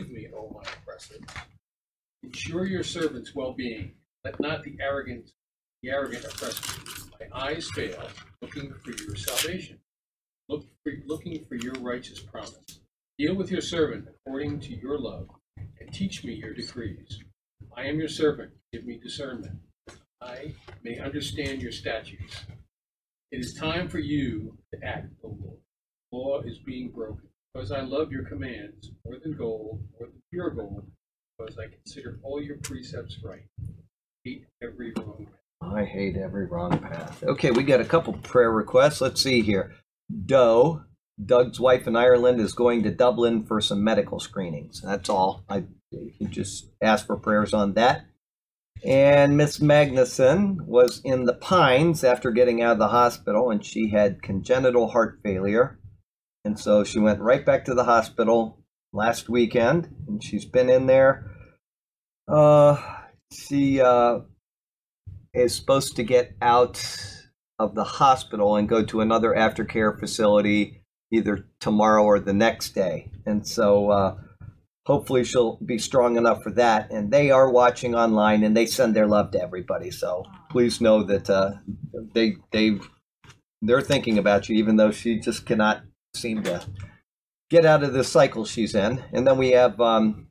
Give me, O my oppressor. Ensure your servant's well-being. Let not the arrogant, the arrogant oppress me. My eyes fail, looking for your salvation. Look for, looking for your righteous promise. Deal with your servant according to your love, and teach me your decrees. I am your servant. Give me discernment. I may understand your statutes. It is time for you to act, O Lord. Law is being broken. Because I love your commands more than gold, more than pure gold, because I consider all your precepts right. Hate every wrong path. I hate every wrong path. Okay, we got a couple prayer requests. Let's see here. Doe, Doug's wife in Ireland, is going to Dublin for some medical screenings. That's all. I just ask for prayers on that. And Miss Magnuson was in the Pines after getting out of the hospital, and she had congenital heart failure. And so she went right back to the hospital last weekend, and she's been in there. Uh, she uh, is supposed to get out of the hospital and go to another aftercare facility either tomorrow or the next day. And so uh, hopefully she'll be strong enough for that. And they are watching online and they send their love to everybody. So please know that uh, they they they're thinking about you, even though she just cannot seem to get out of the cycle she's in. And then we have um,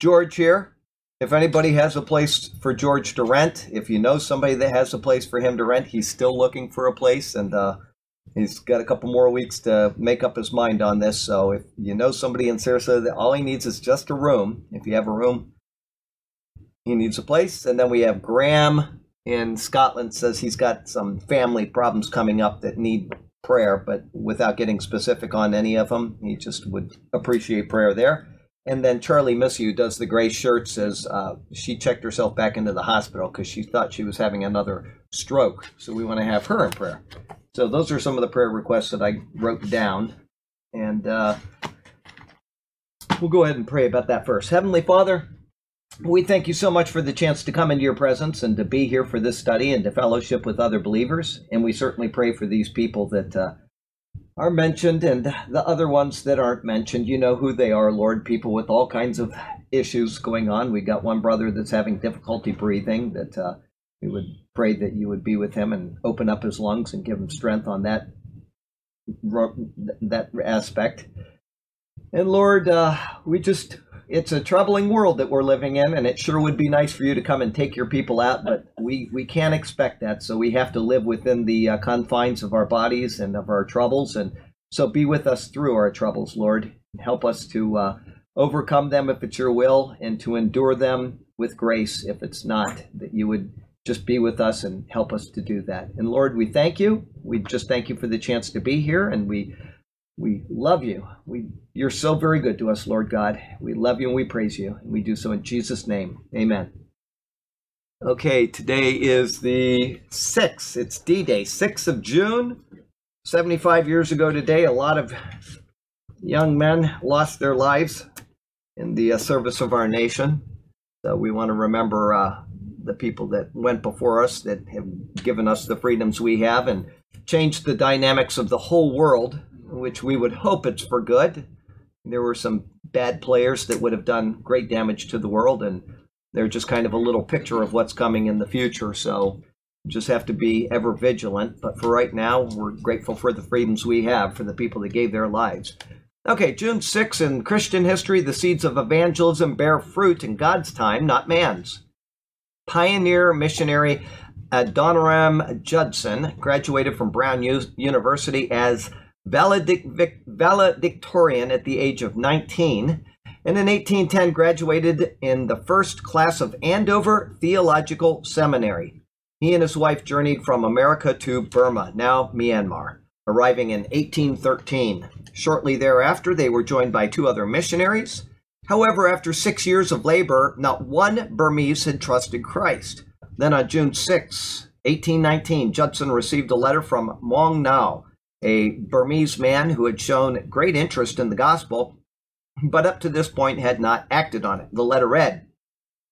George here. If anybody has a place for George to rent, if you know somebody that has a place for him to rent, he's still looking for a place and uh, he's got a couple more weeks to make up his mind on this. So if you know somebody in Sarasota all he needs is just a room, if you have a room, he needs a place. And then we have Graham in Scotland says he's got some family problems coming up that need prayer, but without getting specific on any of them, he just would appreciate prayer there. And then Charlie Missy, who does the gray shirt, says uh, she checked herself back into the hospital because she thought she was having another stroke. So we want to have her in prayer. So those are some of the prayer requests that I wrote down. And uh, we'll go ahead and pray about that first. Heavenly Father, we thank you so much for the chance to come into your presence and to be here for this study and to fellowship with other believers. And we certainly pray for these people that. Uh, are mentioned and the other ones that aren't mentioned, you know who they are, Lord. People with all kinds of issues going on. We got one brother that's having difficulty breathing that uh, we would pray that you would be with him and open up his lungs and give him strength on that that aspect. And Lord, uh, we just it's a troubling world that we're living in, and it sure would be nice for you to come and take your people out, but we, we can't expect that. So we have to live within the uh, confines of our bodies and of our troubles. And so be with us through our troubles, Lord. Help us to uh, overcome them if it's your will, and to endure them with grace if it's not, that you would just be with us and help us to do that. And Lord, we thank you. We just thank you for the chance to be here, and we we love you. We, you're so very good to us, Lord God. We love you and we praise you. And we do so in Jesus' name. Amen. Okay, today is the 6th. It's D Day, 6th of June. 75 years ago today, a lot of young men lost their lives in the uh, service of our nation. So we want to remember uh, the people that went before us that have given us the freedoms we have and changed the dynamics of the whole world which we would hope it's for good. There were some bad players that would have done great damage to the world, and they're just kind of a little picture of what's coming in the future. So just have to be ever vigilant. But for right now, we're grateful for the freedoms we have for the people that gave their lives. Okay, June 6 in Christian history, the seeds of evangelism bear fruit in God's time, not man's. Pioneer missionary Adoniram Judson graduated from Brown U- University as valedic- valedictorian at the age of 19, and in 1810 graduated in the first class of Andover Theological Seminary. He and his wife journeyed from America to Burma, now Myanmar, arriving in 1813. Shortly thereafter, they were joined by two other missionaries. However, after six years of labor, not one Burmese had trusted Christ. Then on June 6, 1819, Judson received a letter from Maung Nao, a Burmese man who had shown great interest in the gospel, but up to this point had not acted on it. The letter read,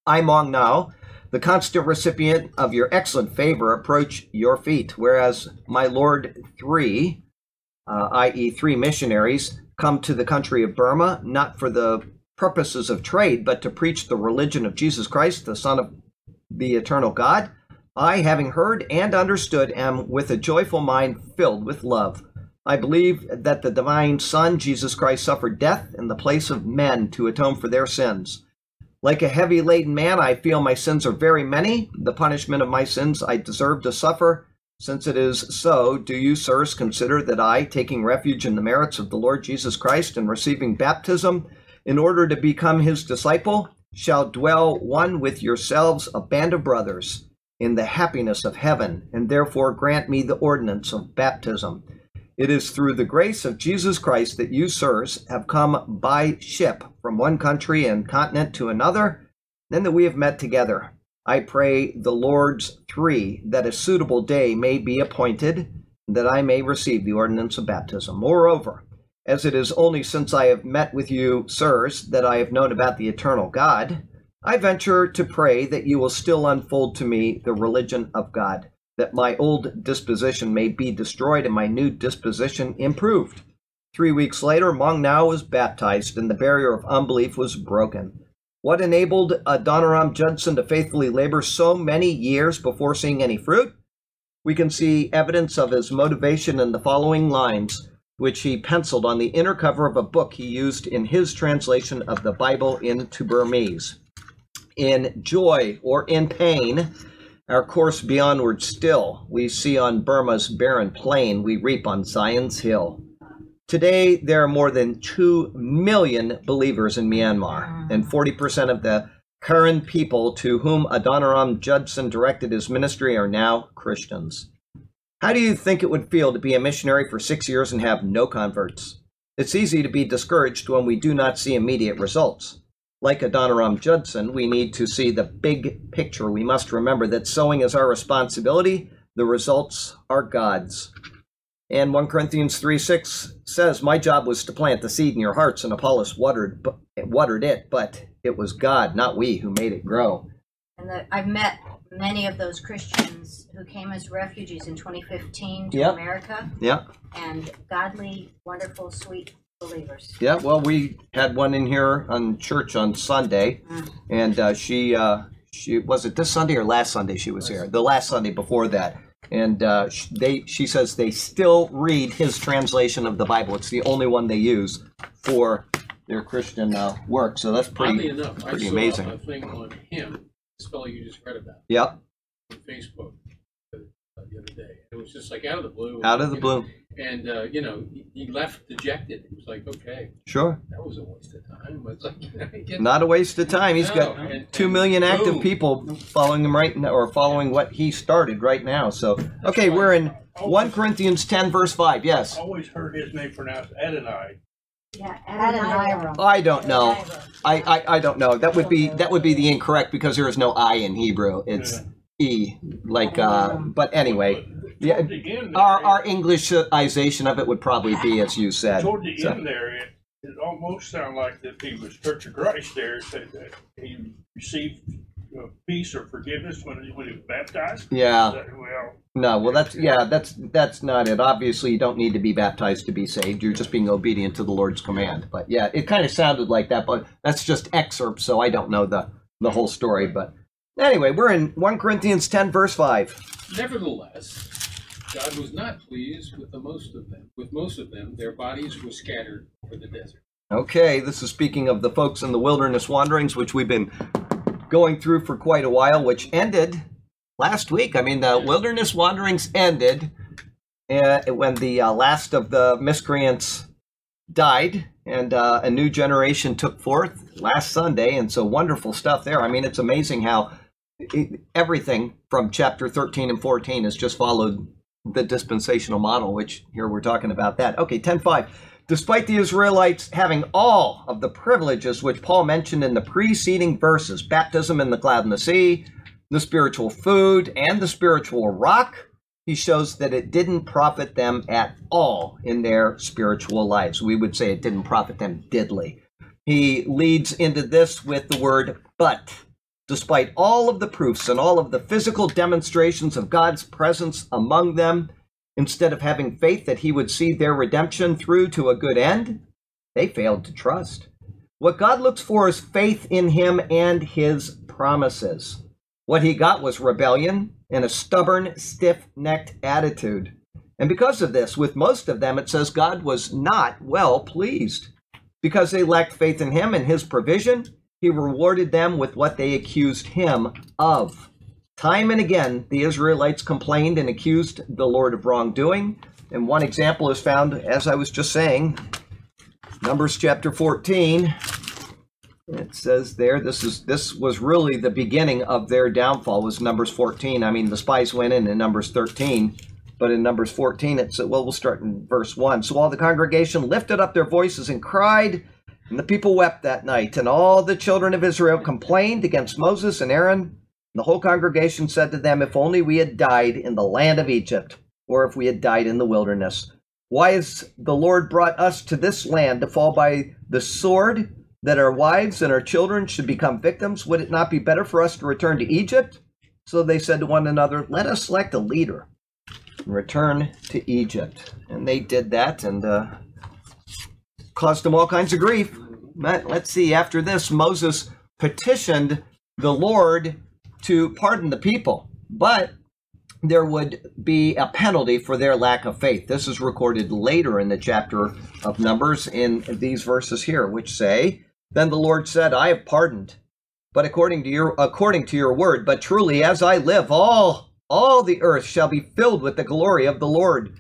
I, Maung Nao, the constant recipient of your excellent favor, approach your feet, whereas my lord three, uh, i.e., three missionaries, come to the country of Burma, not for the purposes of trade, but to preach the religion of Jesus Christ, the Son of the eternal God, I, having heard and understood, am with a joyful mind filled with love. I believe that the divine Son, Jesus Christ, suffered death in the place of men to atone for their sins. Like a heavy laden man, I feel my sins are very many. The punishment of my sins I deserve to suffer. Since it is so, do you, sirs, consider that I, taking refuge in the merits of the Lord Jesus Christ and receiving baptism in order to become his disciple, shall dwell one with yourselves, a band of brothers, in the happiness of heaven, and therefore grant me the ordinance of baptism. It is through the grace of Jesus Christ that you, sirs, have come by ship from one country and continent to another, and that we have met together. I pray the Lord's three that a suitable day may be appointed, that I may receive the ordinance of baptism. Moreover, as it is only since I have met with you, sirs, that I have known about the eternal God, I venture to pray that you will still unfold to me the religion of God, that my old disposition may be destroyed and my new disposition improved. Three weeks later, Maung Nao was baptized, and the barrier of unbelief was broken. What enabled Adoniram Judson to faithfully labor so many years before seeing any fruit? We can see evidence of his motivation in the following lines which he penciled on the inner cover of a book he used in his translation of the Bible into Burmese. In joy or in pain, our course be onward still. We see on Burma's barren plain, we reap on Zion's hill. Today, there are more than 2 million believers in Myanmar, mm. and 40% of the Karen people to whom Adoniram Judson directed his ministry are now Christians. How do you think it would feel to be a missionary for six years and have no converts? It's easy to be discouraged when we do not see immediate results. Like Adoniram Judson, we need to see the big picture. We must remember that sowing is our responsibility, the results are God's. And 1 Corinthians 3 6 says, My job was to plant the seed in your hearts, and Apollos watered, watered it, but it was God, not we, who made it grow. And the, I've met many of those Christians who came as refugees in 2015 to Yep. America Yeah, and godly, wonderful, sweet believers. yeah. Well, we had one in here on church on Sunday, Mm. and uh, she uh, she was it this Sunday or last Sunday she was here. The last Sunday before that, and uh, they she says they still read his translation of the Bible. It's the only one they use for their Christian uh, work. So that's Oddly pretty enough, I saw amazing. a thing on him, this fellow you just read about, Yep, on Facebook uh, the other day. It was just like out of the blue. out of the you know, blue. And, uh, you know, he, he left dejected. He was like, okay, Sure, that was a waste of time. It's like, you know, get- not a waste of time. He's No, got and- two and active boom. people following him right now, or following what he started right now. So okay, we're in one Corinthians ten verse five. Yes. always heard his name pronounced Adonai. Yeah, Adoniram. I don't know. I, I, I don't know. That would be that would be the incorrect because there is no I in Hebrew. It's E. Like uh but anyway. Yeah, the there, Our our Englishization of it would probably be as you said. toward the So- end there, it, it almost sounded like that he was Church of Christ there, said that he received uh, peace or forgiveness when he, when he was baptized. Yeah. That- well, No, well that's yeah, that's that's not it. Obviously you don't need to be baptized to be saved. You're just being obedient to the Lord's command. But yeah, it kind of sounded like that, but that's just excerpts, so I don't know the the whole story, but anyway, we're in 1 Corinthians 10 verse 5. Nevertheless, God was not pleased with the most of them. With most of them, their bodies were scattered over the desert. Okay, this is speaking of the folks in the wilderness wanderings, which we've been going through for quite a while, which ended last week. I mean, the wilderness wanderings ended uh, when the uh, last of the miscreants died and uh, a new generation took forth last Sunday. And so wonderful stuff there. I mean, it's amazing how everything from chapter 13 and 14 has just followed the dispensational model, which here we're talking about that. Okay, 10 5. Despite the Israelites having all of the privileges which Paul mentioned in the preceding verses baptism in the cloud and the sea, the spiritual food, and the spiritual rock, he shows that it didn't profit them at all in their spiritual lives. We would say it didn't profit them diddly. He leads into this with the word but. Despite all of the proofs and all of the physical demonstrations of God's presence among them, instead of having faith that he would see their redemption through to a good end, they failed to trust. What God looks for is faith in Him and His promises. What he got was rebellion and a stubborn, stiff necked attitude. And because of this, with most of them, it says God was not well pleased. Because they lacked faith in Him and His provision, He rewarded them with what they accused Him of. Time and again, the Israelites complained and accused the Lord of wrongdoing. And one example is found, as I was just saying, Numbers chapter 14. It says there, this is this was really the beginning of their downfall. Was Numbers 14? I mean, the spies went in in Numbers 13, but in Numbers 14, it said, well, we'll start in verse one. So all the congregation lifted up their voices and cried, and the people wept that night. And all the children of Israel complained against Moses and Aaron. And the whole congregation said to them, If only we had died in the land of Egypt, or if we had died in the wilderness. Why has the Lord brought us to this land to fall by the sword? that our wives and our children should become victims? Would it not be better for us to return to Egypt? So they said to one another, Let us select a leader and return to Egypt. And they did that and uh, caused them all kinds of grief. But let's see, after this, Moses petitioned the Lord to pardon the people. But there would be a penalty for their lack of faith. This is recorded later in the chapter of Numbers in these verses here, which say, then the Lord said, I have pardoned, but according to your according to your word, but truly as I live, all all the earth shall be filled with the glory of the Lord.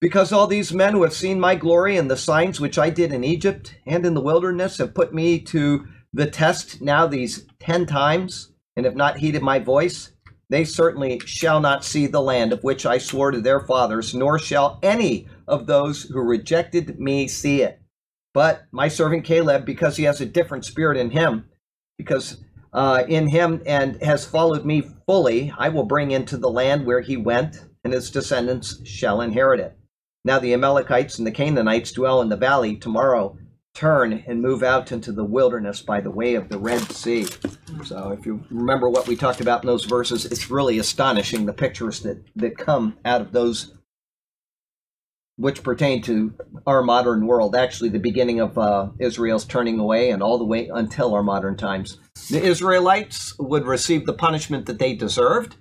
Because all these men who have seen my glory and the signs which I did in Egypt and in the wilderness have put me to the test now these ten times, and have not heeded my voice, they certainly shall not see the land of which I swore to their fathers, nor shall any of those who rejected me see it. But my servant Caleb, because he has a different spirit in him, because uh, in him and has followed me fully, I will bring into the land where he went, and his descendants shall inherit it. Now the Amalekites and the Canaanites dwell in the valley. Tomorrow, turn and move out into the wilderness by the way of the Red Sea. So, if you remember what we talked about in those verses, it's really astonishing the pictures that, that come out of those which pertain to our modern world, actually the beginning of uh, Israel's turning away and all the way until our modern times. The Israelites would receive the punishment that they deserved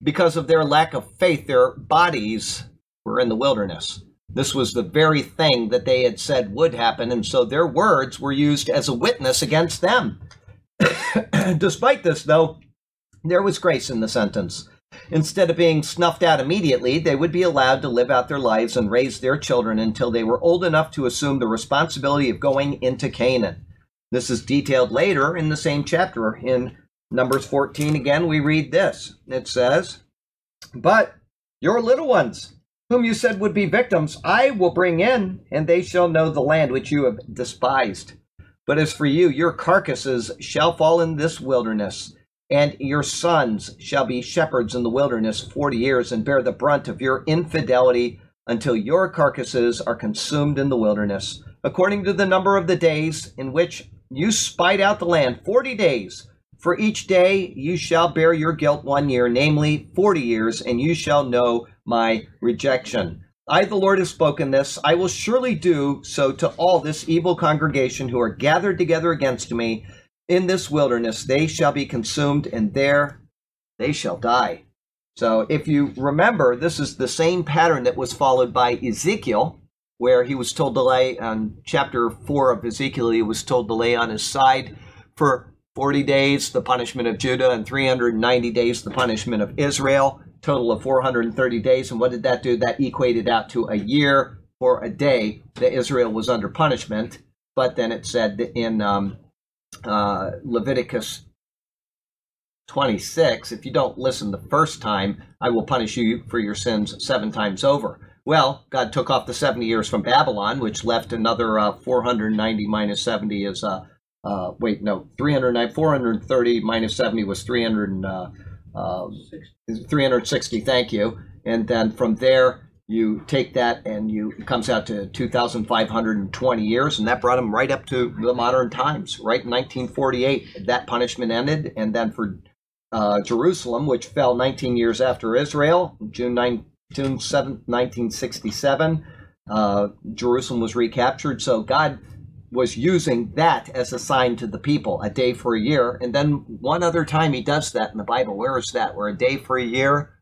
because of their lack of faith. Their bodies were in the wilderness. This was the very thing that they had said would happen, and so their words were used as a witness against them. Despite this, though, there was grace in the sentence. Instead of being snuffed out immediately, they would be allowed to live out their lives and raise their children until they were old enough to assume the responsibility of going into Canaan. This is detailed later in the same chapter. In Numbers 14, again, we read this. It says, But your little ones, whom you said would be victims, I will bring in, and they shall know the land which you have despised. But as for you, your carcasses shall fall in this wilderness and your sons shall be shepherds in the wilderness forty years and bear the brunt of your infidelity until your carcasses are consumed in the wilderness, according to the number of the days in which you spied out the land, forty days. For each day you shall bear your guilt one year, namely forty years, and you shall know my rejection. I, the Lord, have spoken this. I will surely do so to all this evil congregation who are gathered together against me in this wilderness they shall be consumed, and there they shall die. So, if you remember, this is the same pattern that was followed by Ezekiel, where he was told to lay on chapter 4 of Ezekiel, he was told to lay on his side for 40 days, the punishment of Judah, and 390 days, the punishment of Israel, total of 430 days. And what did that do? That equated out to a year or a day that Israel was under punishment. But then it said in um, uh, Leviticus 26, if you don't listen the first time, I will punish you for your sins seven times over. Well, God took off the 70 years from Babylon, which left another uh, 490 minus 70 is, uh, uh, wait, no, 309, 430 minus 70 was 300, uh, 360, thank you. And then from there, you take that and you it comes out to 2520 years and that brought them right up to the modern times right in 1948 that punishment ended. And then for uh, jerusalem which fell 19 years after israel june 9 june 7 1967 uh, jerusalem was recaptured. So god was using that as a sign to the people, a day for a year. And then one other time he does that in the Bible. Where is that? Where a day for a year?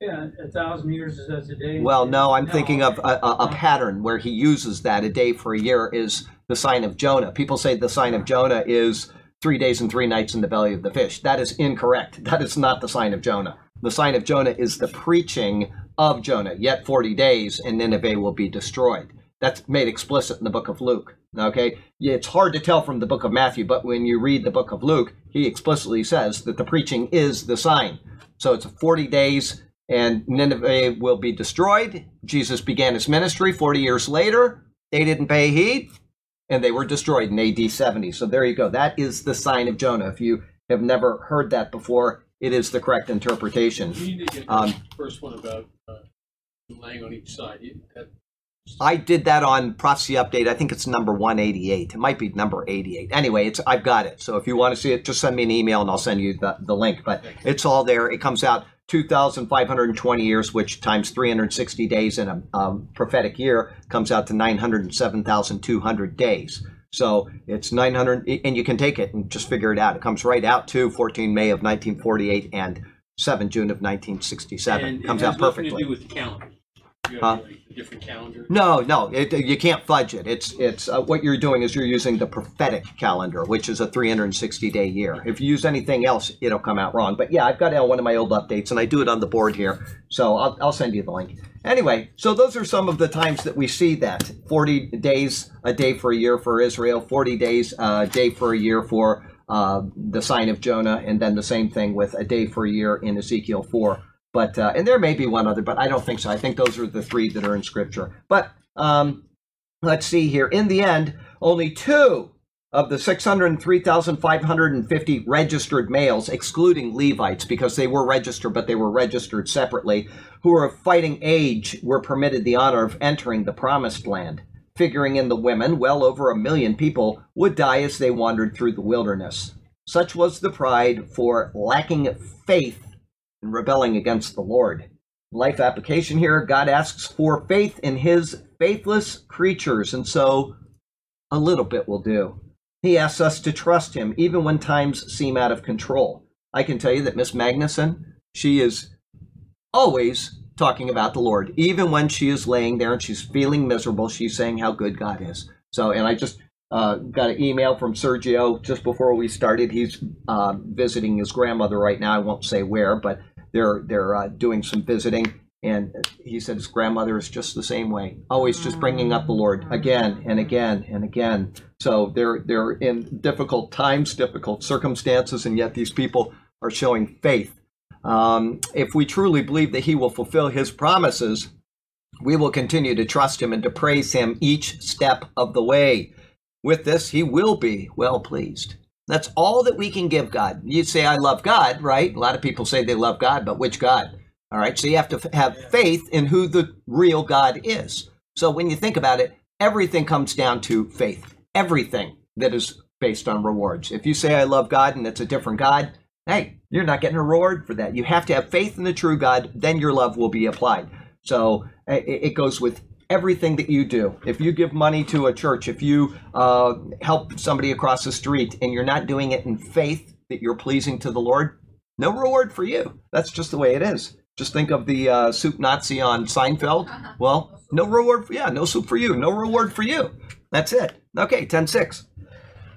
Yeah, a thousand years is as a day. Well, no, I'm thinking of a, a, a pattern where he uses that a day for a year is the sign of Jonah. People say the sign of Jonah is three days and three nights in the belly of the fish. That is incorrect. That is not the sign of Jonah. The sign of Jonah is the preaching of Jonah. Yet 40 days and Nineveh will be destroyed. That's made explicit in the book of Luke. Okay? Yeah, It's hard to tell from the book of Matthew, but when you read the book of Luke, he explicitly says that the preaching is the sign. So it's 40 days and Nineveh will be destroyed. Jesus began his ministry 40 years later. They didn't pay heed and they were destroyed in AD 70. So there you go. That is the sign of Jonah. If you have never heard that before, it is the correct interpretation. You need to get Um, first one about uh, laying on each side. You- that- I did that on Prophecy Update. I think it's number 188. It might be number 88. Anyway, it's I've got it. So if you want to see it, just send me an email and I'll send you the, the link. But it's all there. It comes out 2,520 years, which times 360 days in a um, prophetic year comes out to 907,200 days. So it's 900, and you can take it and just figure it out. It comes right out to 14 May of 1948 and 7 June of 1967. and it comes out perfectly. Do with the calendar. You Huh? have like a different calendar. No, no, it, you can't fudge it. It's it's uh, what you're doing is you're using the prophetic calendar, which is a 360 day year. If you use anything else, it'll come out wrong. But yeah, I've got on one of my old updates, and I do it on the board here, so I'll, I'll send you the link. Anyway, so those are some of the times that we see that 40 days a day for a year for Israel, 40 days a day for a year for uh, the sign of Jonah, and then the same thing with a day for a year in Ezekiel 4. But uh, and there may be one other, but I don't think so. I think those are the three that are in Scripture. But um, let's see here. In the end, only two of the 603,550 registered males, excluding Levites, because they were registered, but they were registered separately, who were of fighting age, were permitted the honor of entering the promised land. Figuring in the women, well over a million people would die as they wandered through the wilderness. Such was the pride for lacking faith and rebelling against the Lord. Life application here God asks for faith in his faithless creatures, and so a little bit will do. He asks us to trust him even when times seem out of control. I can tell you that Miss Magnuson, she is always talking about the Lord. Even when she is laying there and she's feeling miserable, she's saying how good God is. So, and I just uh, got an email from Sergio just before we started. He's uh, visiting his grandmother right now. I won't say where, but they're they're uh, doing some visiting, and he said his grandmother is just the same way, always just bringing up the Lord again and again and again. So they're they're in difficult times, difficult circumstances, and yet these people are showing faith. Um, if we truly believe that He will fulfill His promises, we will continue to trust Him and to praise Him each step of the way. With this, He will be well pleased. That's all that we can give God. You say, I love God, right? A lot of people say they love God, but which God? All right, so you have to f- have faith in who the real God is. So when you think about it, everything comes down to faith. Everything that is based on rewards. If you say, I love God and it's a different God, hey, you're not getting a reward for that. You have to have faith in the true God, then your love will be applied. So eh, i- it goes with everything that you do. If you give money to a church, if you uh, help somebody across the street and you're not doing it in faith that you're pleasing to the Lord, no reward for you. That's just the way it is. Just think of the uh, soup Nazi on Seinfeld. Well, no reward. For, yeah, no soup for you. No reward for you. That's it. Okay, 10 6.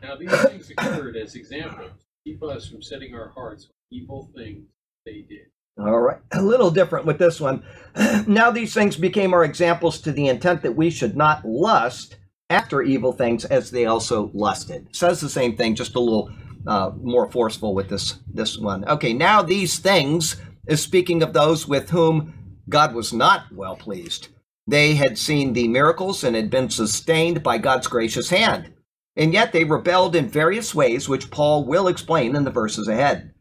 Now, these things occurred as examples to keep us from setting our hearts on evil things they did. All right, a little different with this one. now these things became our examples to the intent that we should not lust after evil things as they also lusted. Says the same thing, just a little uh, more forceful with this this one. Okay, now these things is speaking of those with whom God was not well pleased. They had seen the miracles and had been sustained by God's gracious hand. And yet they rebelled in various ways, which Paul will explain in the verses ahead.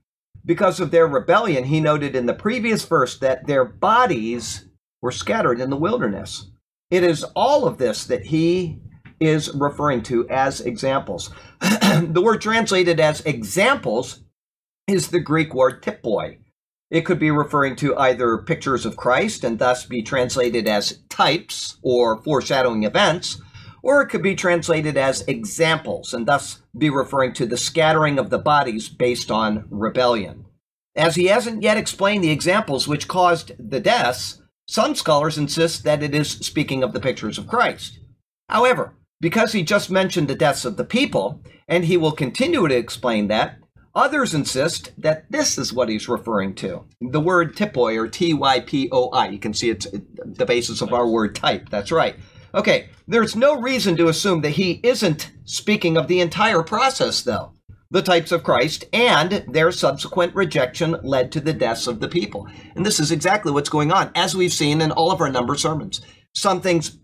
Because of their rebellion, he noted in the previous verse that their bodies were scattered in the wilderness. It is all of this that he is referring to as examples. the word translated as examples is the Greek word typoi. It could be referring to either pictures of Christ and thus be translated as types or foreshadowing events, or it could be translated as examples and thus be referring to the scattering of the bodies based on rebellion. As he hasn't yet explained the examples which caused the deaths, some scholars insist that it is speaking of the pictures of Christ. However, because he just mentioned the deaths of the people, and he will continue to explain that, others insist that this is what he's referring to. The word typoi or T Y P O I. You can see it's the basis of our word type. That's right. Okay, there's no reason to assume that he isn't speaking of the entire process, though. The types of Christ and their subsequent rejection led to the deaths of the people. And this is exactly what's going on, as we've seen in all of our number sermons. Some things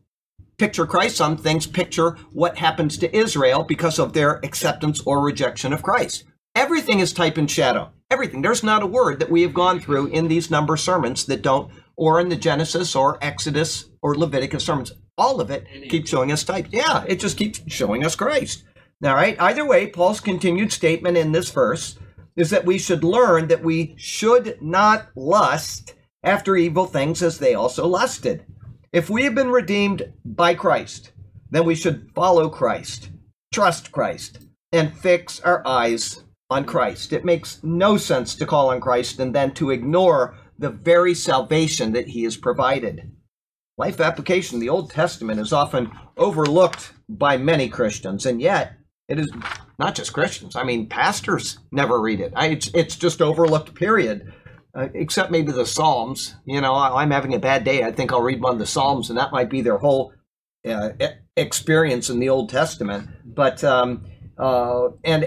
picture Christ, some things picture what happens to Israel because of their acceptance or rejection of Christ. Everything is type and shadow. Everything. There's not a word that we have gone through in these number sermons that don't, or in the Genesis or Exodus or Leviticus sermons. All of it keeps showing us type. Yeah, it just keeps showing us Christ. All right. Either way, Paul's continued statement in this verse is that we should learn that we should not lust after evil things as they also lusted. If we have been redeemed by Christ, then we should follow Christ, trust Christ, and fix our eyes on Christ. It makes no sense to call on Christ and then to ignore the very salvation that he has provided. Life application, the Old Testament is often overlooked by many Christians, and yet it is not just Christians. I mean, pastors never read it. I, it's, it's just overlooked, period uh, except maybe the Psalms. You know, I, am having a bad day. I think I'll read one of the Psalms, and that might be their whole uh, experience in the Old Testament. But um, uh, and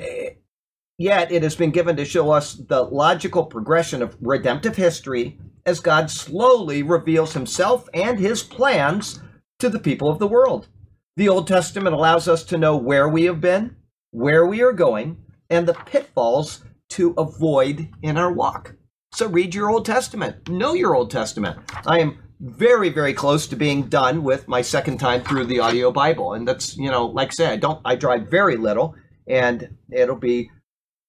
yet, it has been given to show us the logical progression of redemptive history as God slowly reveals Himself and His plans to the people of the world. The Old Testament allows us to know where we have been, where we are going, and the pitfalls to avoid in our walk. So read your Old Testament. Know your Old Testament. I am very, very close to being done with my second time through the audio Bible. And that's, you know, like I say, I don't, I drive very little and it'll be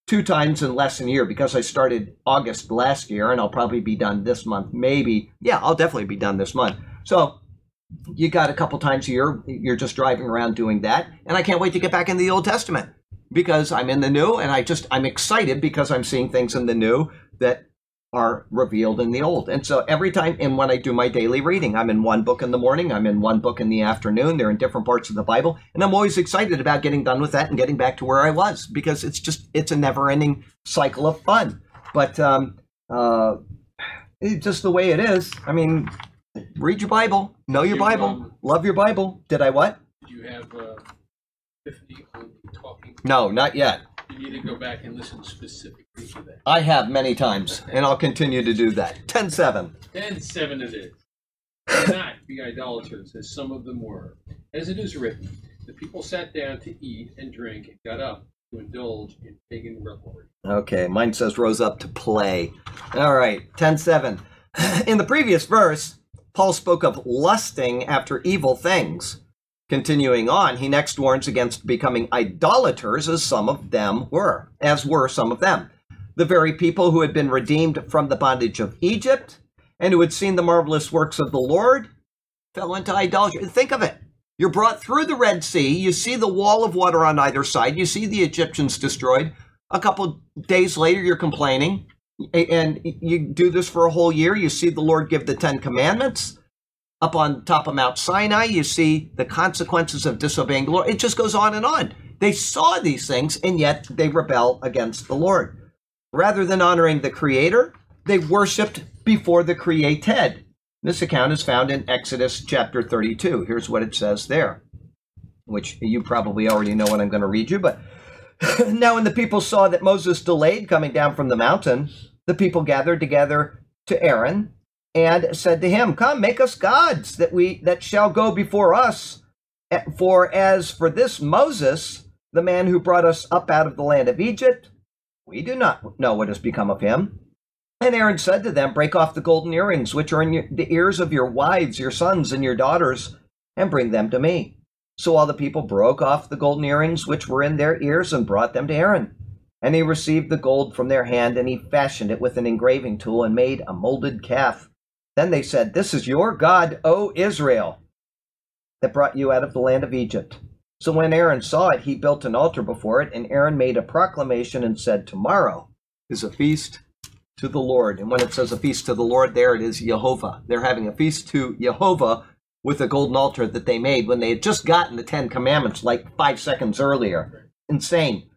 two times in less than a year because I started August last year and I'll probably be done this month. Maybe. Yeah, I'll definitely be done this month. So you got a couple times a year, you're just driving around doing that. And I can't wait to get back in the Old Testament because I'm in the new and I just, I'm excited because I'm seeing things in the new that are revealed in the old. And so every time, and when I do my daily reading, I'm in one book in the morning, I'm in one book in the afternoon. They're in different parts of the Bible. And I'm always excited about getting done with that and getting back to where I was because it's just, it's a never ending cycle of fun. But, um, uh, it's just the way it is. I mean, read your Bible, know your Bible, love your Bible. Did I what? Did you have uh, Tiffany on talking? No, not yet. You need to go back and listen specifically to that. I have many times, and I'll continue to do that. 10 7. 10 7 it is. Do not be idolaters, as some of them were. As it is written, the people sat down to eat and drink and got up to indulge in pagan revelry. Okay, mine says rose up to play. All right, 10 7. In the previous verse, Paul spoke of lusting after evil things. Continuing on, he next warns against becoming idolaters, as some of them were, as were some of them. The very people who had been redeemed from the bondage of Egypt and who had seen the marvelous works of the Lord fell into idolatry. Think of it. You're brought through the Red Sea. You see the wall of water on either side. You see the Egyptians destroyed. A couple days later, you're complaining. And you do this for a whole year. You see the Lord give the Ten Commandments up on top of Mount Sinai, you see the consequences of disobeying the Lord. It just goes on and on. They saw these things, and yet they rebel against the Lord. Rather than honoring the Creator, they worshiped before the created. This account is found in Exodus chapter 32. Here's what it says there, which you probably already know what I'm going to read you. But now, when the people saw that Moses delayed coming down from the mountain, the people gathered together to Aaron and said to him, Come, make us gods that we that shall go before us. Eh, for as for this Moses, the man who brought us up out of the land of Egypt, we do not know what has become of him. And Aaron said to them, Break off the golden earrings which are in your, the ears of your wives, your sons, and your daughters, and bring them to me. So all the people broke off the golden earrings which were in their ears and brought them to Aaron. And he received the gold from their hand, and he fashioned it with an engraving tool and made a molded calf. Then they said, This is your God, O Israel. that brought you out of the land of Egypt. So when Aaron saw it, he built an altar before it, and Aaron made a proclamation and said, Tomorrow is a feast to the Lord. And when it says a feast to the Lord, there it is Jehovah. They're having a feast to Jehovah with a golden altar that they made when they had just gotten the Ten Commandments like five seconds earlier. Insane.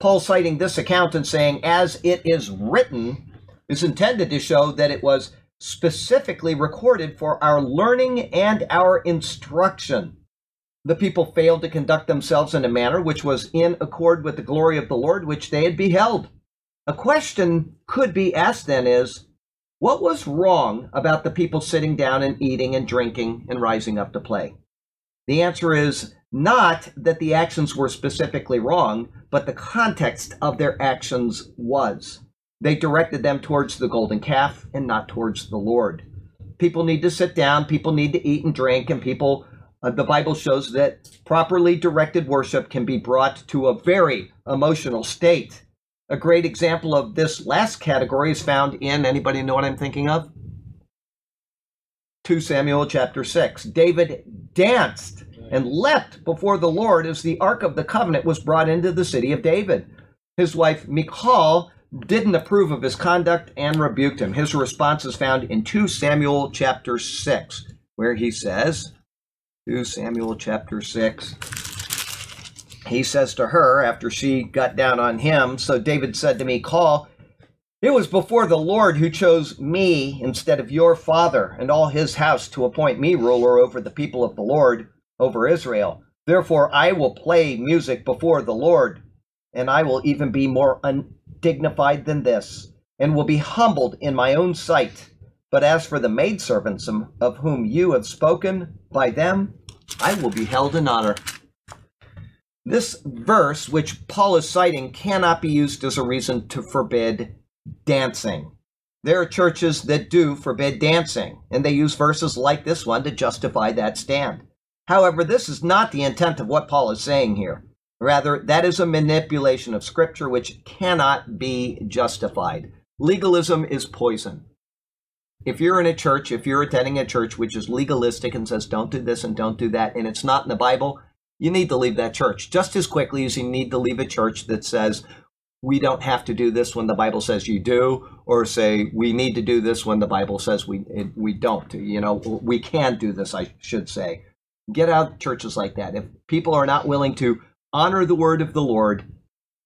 Paul citing this account and saying, as it is written, is intended to show that it was specifically recorded for our learning and our instruction. The people failed to conduct themselves in a manner which was in accord with the glory of the Lord which they had beheld. A question could be asked then is, what was wrong about the people sitting down and eating and drinking and rising up to play? The answer is not that the actions were specifically wrong, but the context of their actions was. They directed them towards the golden calf and not towards the Lord. People need to sit down, people need to eat and drink, and people, uh, the Bible shows that properly directed worship can be brought to a very emotional state. A great example of this last category is found in anybody know what I'm thinking of? 2 Samuel chapter 6. David danced and leapt before the Lord as the ark of the covenant was brought into the city of David. His wife Michal didn't approve of his conduct and rebuked him. His response is found in 2 Samuel chapter 6, where he says, 2 Samuel chapter 6, he says to her after she got down on him, So David said to Michal. It was before the Lord who chose me instead of your father and all his house to appoint me ruler over the people of the Lord, over Israel. Therefore I will play music before the Lord, and I will even be more undignified than this, and will be humbled in my own sight. But as for the maidservants um, of whom you have spoken, by them I will be held in honor. This verse, which Paul is citing, cannot be used as a reason to forbid dancing. There are churches that do forbid dancing, and they use verses like this one to justify that stand. However, this is not the intent of what Paul is saying here. Rather, that is a manipulation of Scripture which cannot be justified. Legalism is poison. If you're in a church, if you're attending a church which is legalistic and says don't do this and don't do that, and it's not in the Bible, you need to leave that church just as quickly as you need to leave a church that says we don't have to do this when the Bible says you do, or say we need to do this when the Bible says we we don't. You know, we can do this. I should say, get out of churches like that. If people are not willing to honor the word of the Lord,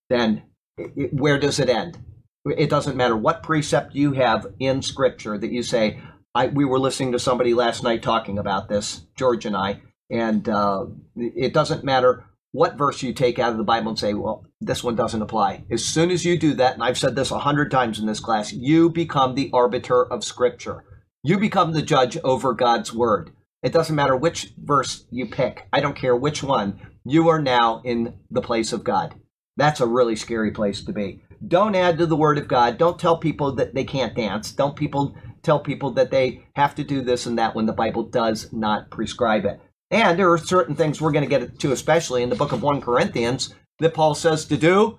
then it, where does it end? It doesn't matter what precept you have in Scripture that you say. I, we were listening to somebody last night talking about this, George and I, and uh, it doesn't matter what verse you take out of the Bible and say, well, this one doesn't apply. As soon as you do that, and I've said this a hundred times in this class, you become the arbiter of Scripture. You become the judge over God's Word. It doesn't matter which verse you pick. I don't care which one. You are now in the place of God. That's a really scary place to be. Don't add to the Word of God. Don't tell people that they can't dance. Don't people tell people that they have to do this and that when the Bible does not prescribe it. And there are certain things we're going to get to, especially in the book of 1 Corinthians, that Paul says to do,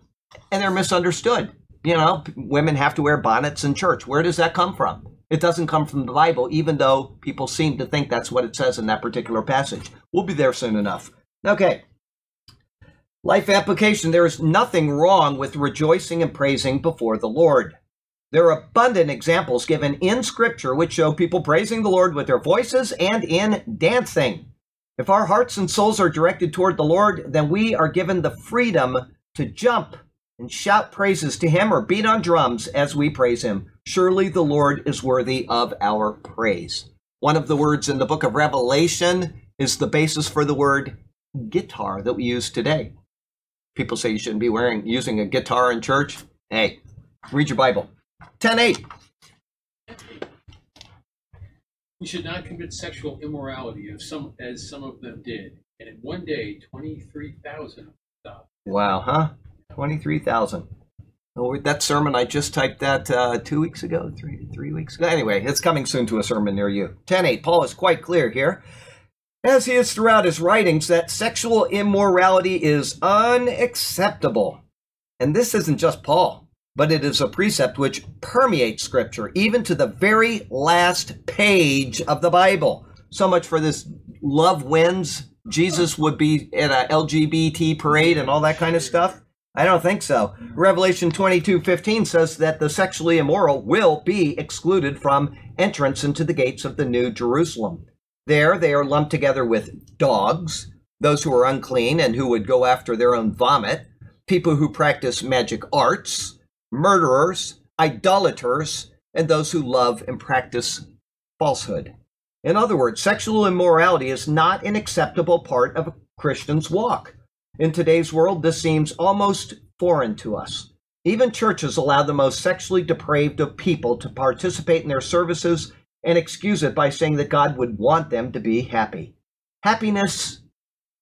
and they're misunderstood. You know, women have to wear bonnets in church. Where does that come from? It doesn't come from the Bible, even though people seem to think that's what it says in that particular passage. We'll be there soon enough. Okay. Life application there is nothing wrong with rejoicing and praising before the Lord. There are abundant examples given in Scripture which show people praising the Lord with their voices and in dancing. If our hearts and souls are directed toward the Lord, then we are given the freedom to jump and shout praises to Him or beat on drums as we praise Him. Surely the Lord is worthy of our praise. One of the words in the book of Revelation is the basis for the word guitar that we use today. People say you shouldn't be wearing using a guitar in church. Hey, read your Bible. 10:8. We should not commit sexual immorality as some as some of them did, and in one day, twenty three thousand died. Wow, huh? 23,000. Oh, that sermon I just typed that uh, two weeks ago, three three weeks ago. Anyway, it's coming soon to a sermon near you. 10.8. Paul is quite clear here, as he is throughout his writings, that sexual immorality is unacceptable. And this isn't just Paul, but it is a precept which permeates Scripture, even to the very last page of the Bible. So much for this love wins, Jesus would be at a LGBT parade and all that kind of stuff? I don't think so. Revelation 22 15 says that the sexually immoral will be excluded from entrance into the gates of the New Jerusalem. There, they are lumped together with dogs, those who are unclean and who would go after their own vomit, people who practice magic arts, murderers, idolaters, and those who love and practice falsehood. In other words, sexual immorality is not an acceptable part of a Christian's walk. In today's world, this seems almost foreign to us. Even churches allow the most sexually depraved of people to participate in their services and excuse it by saying that God would want them to be happy. Happiness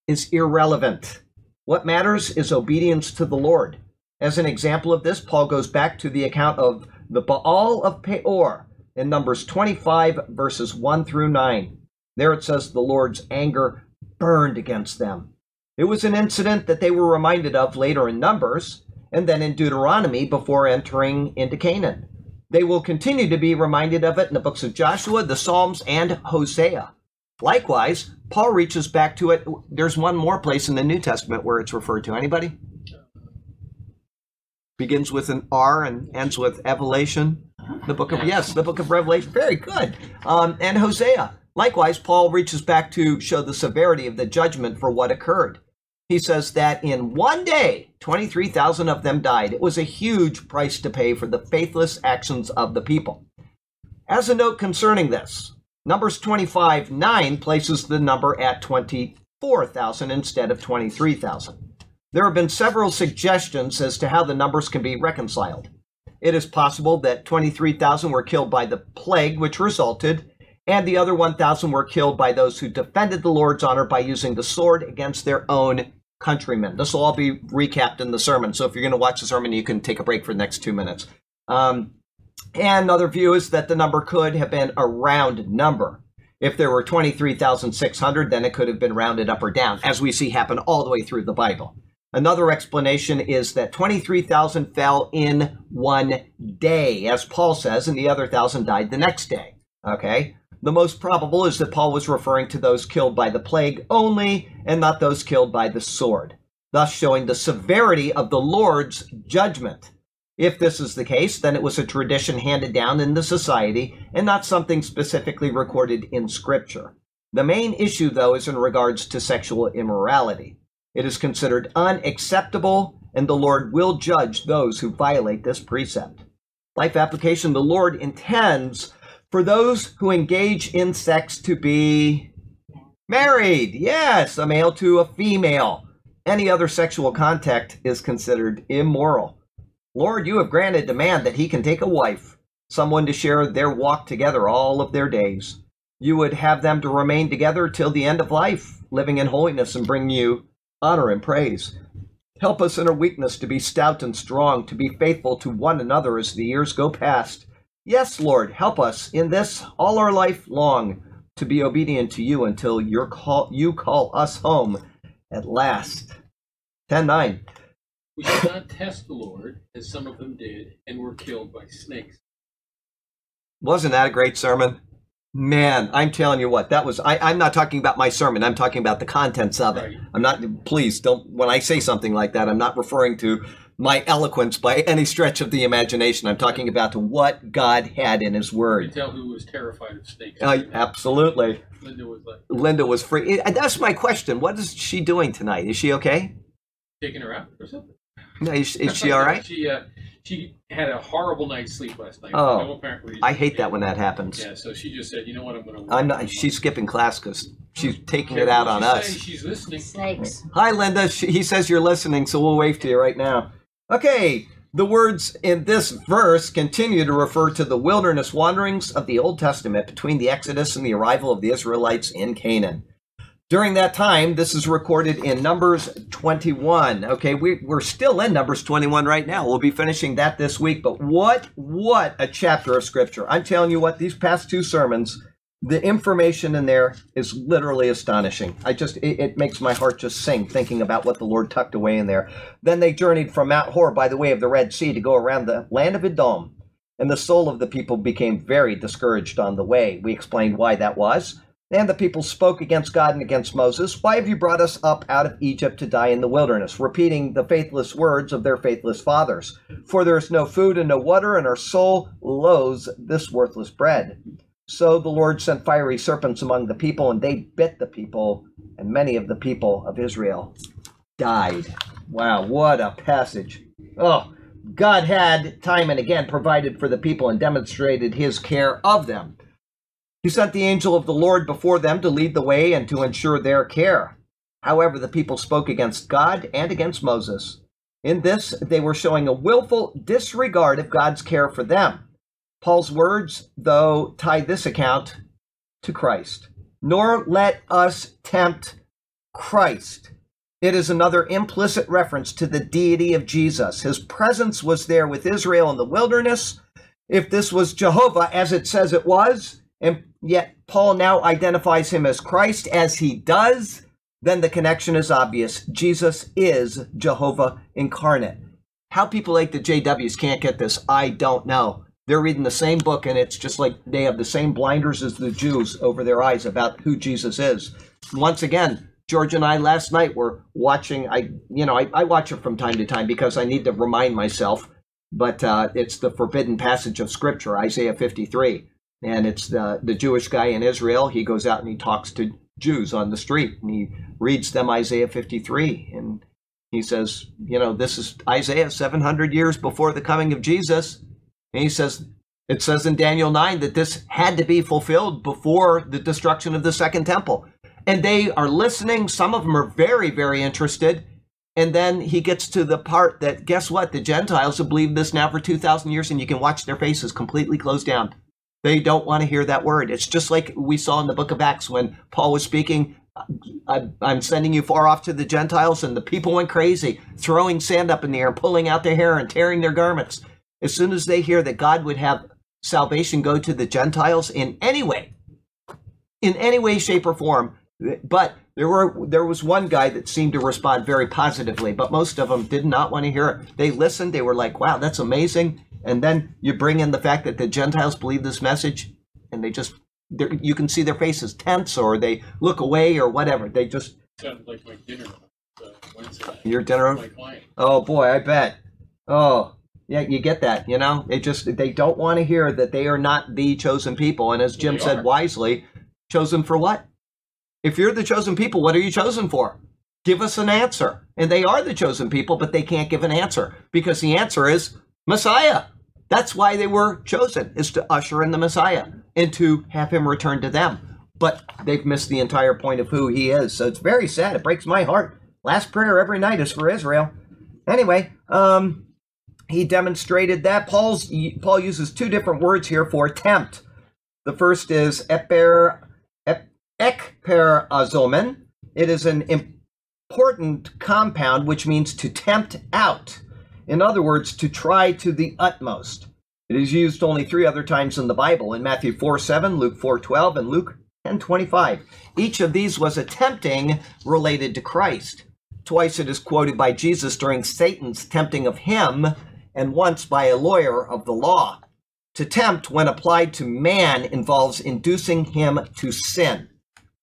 is irrelevant. What matters is obedience to the Lord. As an example of this, Paul goes back to the account of the Baal of Peor in Numbers 25, verses 1 through 9. There it says the Lord's anger burned against them. It was an incident that they were reminded of later in Numbers and then in Deuteronomy before entering into Canaan. They will continue to be reminded of it in the books of Joshua, the Psalms, and Hosea. Likewise, Paul reaches back to it. There's one more place in the New Testament where it's referred to. Anybody? Begins with an R and ends with Evelation. The book of yes, the book of Revelation. Very good. Um, and Hosea. Likewise, Paul reaches back to show the severity of the judgment for what occurred. He says that in one day, 23,000 of them died. It was a huge price to pay for the faithless actions of the people. As a note concerning this, Numbers 25 9 places the number at 24,000 instead of 23,000. There have been several suggestions as to how the numbers can be reconciled. It is possible that 23,000 were killed by the plague which resulted, and the other 1,000 were killed by those who defended the Lord's honor by using the sword against their own countrymen. This will all be recapped in the sermon, so if you're going to watch the sermon, you can take a break for the next two minutes. Um, and another view is that the number could have been a round number. If there were 23,600, then it could have been rounded up or down, as we see happen all the way through the Bible. Another explanation is that 23,000 fell in one day, as Paul says, and the other thousand died the next day. Okay? The most probable is that Paul was referring to those killed by the plague only and not those killed by the sword, thus showing the severity of the Lord's judgment. If this is the case, then it was a tradition handed down in the society and not something specifically recorded in Scripture. The main issue, though, is in regards to sexual immorality. It is considered unacceptable, and the Lord will judge those who violate this precept. Life application the Lord intends for those who engage in sex to be married. Yes, a male to a female. Any other sexual contact is considered immoral. Lord, you have granted a man that he can take a wife, someone to share their walk together all of their days. You would have them to remain together till the end of life, living in holiness and bring you honor and praise. Help us in our weakness to be stout and strong, to be faithful to one another as the years go past. Yes, Lord, help us in this all our life long to be obedient to you until your call, you call us home at last. 10 9. We should not test the Lord, as some of them did, and were killed by snakes. Wasn't that a great sermon? Man, I'm telling you what, that was. I, I'm not talking about my sermon. I'm talking about the contents of it. Right. I'm not. Please don't. When I say something like that, I'm not referring to my eloquence by any stretch of the imagination. I'm talking about what God had in His You Word. tell who was terrified of snakes. Uh, absolutely. Linda was like Linda was free. And That's my question. What is she doing tonight? Is she okay? taking her out or something. No, Is, is she all right? She uh, she had a horrible night's sleep last night. Oh, no apparent reason. I hate that when that happens. Yeah, so she just said, you know what, I'm going to. I'm not. She's skipping class because she's taking it out on you us. say, She's listening. Snakes. Hi, Linda. She, he says you're listening, so we'll wave to you right now. Okay, the words in this verse continue to refer to the wilderness wanderings of the Old Testament between the Exodus and the arrival of the Israelites in Canaan. During that time, this is recorded in Numbers 21. Okay, we, we're still in Numbers 21 right now. We'll be finishing that this week, but what, what a chapter of Scripture. I'm telling you what, these past two sermons, the information in there is literally astonishing. I just it, it makes my heart just sing thinking about what the Lord tucked away in there. Then they journeyed from Mount Hor by the way of the Red Sea to go around the land of Edom, and the soul of the people became very discouraged on the way. We explained why that was. And the people spoke against God and against Moses. Why have you brought us up out of Egypt to die in the wilderness? Repeating the faithless words of their faithless fathers. For there is no food and no water, and our soul loathes this worthless bread. So the Lord sent fiery serpents among the people, and they bit the people, and many of the people of Israel died. Wow, what a passage. Oh, God had time and again provided for the people and demonstrated his care of them. He sent the angel of the Lord before them to lead the way and to ensure their care. However, the people spoke against God and against Moses. In this, they were showing a willful disregard of God's care for them. Paul's words, though, tie this account to Christ. Nor let us tempt Christ. It is another implicit reference to the deity of Jesus. His presence was there with Israel in the wilderness. If this was Jehovah, as it says it was, and yet Paul now identifies him as Christ as he does, then the connection is obvious. Jesus is Jehovah incarnate. How people like the JWs can't get this, I don't know. They're reading the same book, and it's just like they have the same blinders as the Jews over their eyes about who Jesus is. Once again, George and I last night were watching. I, you know, I, I watch it from time to time because I need to remind myself. But uh, it's the forbidden passage of Scripture, Isaiah 53 and it's the the Jewish guy in Israel. He goes out and he talks to Jews on the street, and he reads them Isaiah 53, and he says, you know, this is Isaiah 700 years before the coming of Jesus, and he says. It says in Daniel 9 that this had to be fulfilled before the destruction of the second temple. And they are listening. Some of them are very, very interested. And then he gets to the part that, guess what? The Gentiles have believed this now for 2,000 years, and you can watch their faces completely closed down. They don't want to hear that word. It's just like we saw in the book of Acts when Paul was speaking. I'm sending you far off to the Gentiles, and the people went crazy, throwing sand up in the air, pulling out their hair, and tearing their garments. As soon as they hear that God would have salvation go to the Gentiles in any way, in any way, shape, or form, but there were there was one guy that seemed to respond very positively, but most of them did not want to hear it. They listened. They were like, "Wow, that's amazing." and then you bring in the fact that the Gentiles believe this message, and they just you can see their faces tense, or they look away, or whatever. They just like my dinner uh, Wednesday. Your dinner? Oh boy, I bet. Oh, yeah, you get that. You know, they just they don't want to hear that they are not the chosen people. And as Jim said are. wisely, chosen for what? If you're the chosen people, what are you chosen for? Give us an answer. And they are the chosen people, but they can't give an answer because the answer is Messiah. That's why they were chosen, is to usher in the Messiah and to have him return to them. But they've missed the entire point of who he is. So it's very sad. It breaks my heart. Last prayer every night is for Israel. Anyway, um, he demonstrated that. Paul's Paul uses two different words here for tempt. The first is eper, ep, ekperazomen. It is an important compound which means to tempt out. In other words, to try to the utmost. It is used only three other times in the Bible in Matthew 4 7, Luke 4 12, and Luke 10 25. Each of these was a tempting related to Christ. Twice it is quoted by Jesus during Satan's tempting of him, and once by a lawyer of the law. To tempt, when applied to man, involves inducing him to sin.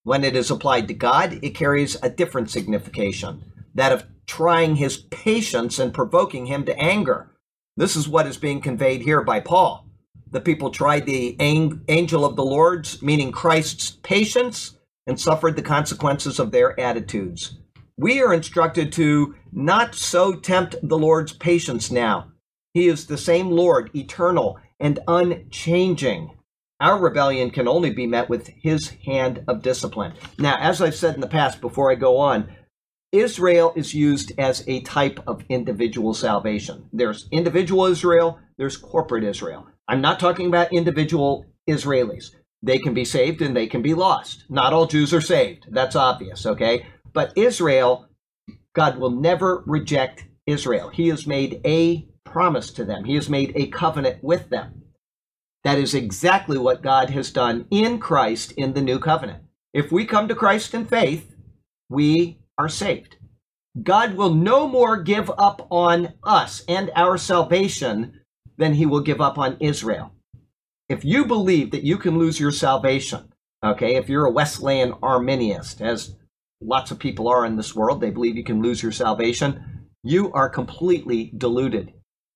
When it is applied to God, it carries a different signification that of trying his patience and provoking him to anger. This is what is being conveyed here by Paul. The people tried the angel of the Lord's, meaning Christ's patience, and suffered the consequences of their attitudes. We are instructed to not so tempt the Lord's patience now. He is the same Lord, eternal and unchanging. Our rebellion can only be met with his hand of discipline. Now, as I've said in the past, before I go on, Israel is used as a type of individual salvation. There's individual Israel, there's corporate Israel. I'm not talking about individual Israelis. They can be saved and they can be lost. Not all Jews are saved. That's obvious, okay? But Israel, God will never reject Israel. He has made a promise to them, He has made a covenant with them. That is exactly what God has done in Christ in the new covenant. If we come to Christ in faith, we are saved. God will no more give up on us and our salvation than he will give up on Israel. If you believe that you can lose your salvation, Okay, if you're a Wesleyan Arminianist, as lots of people are in this world, they believe you can lose your salvation. You are completely deluded.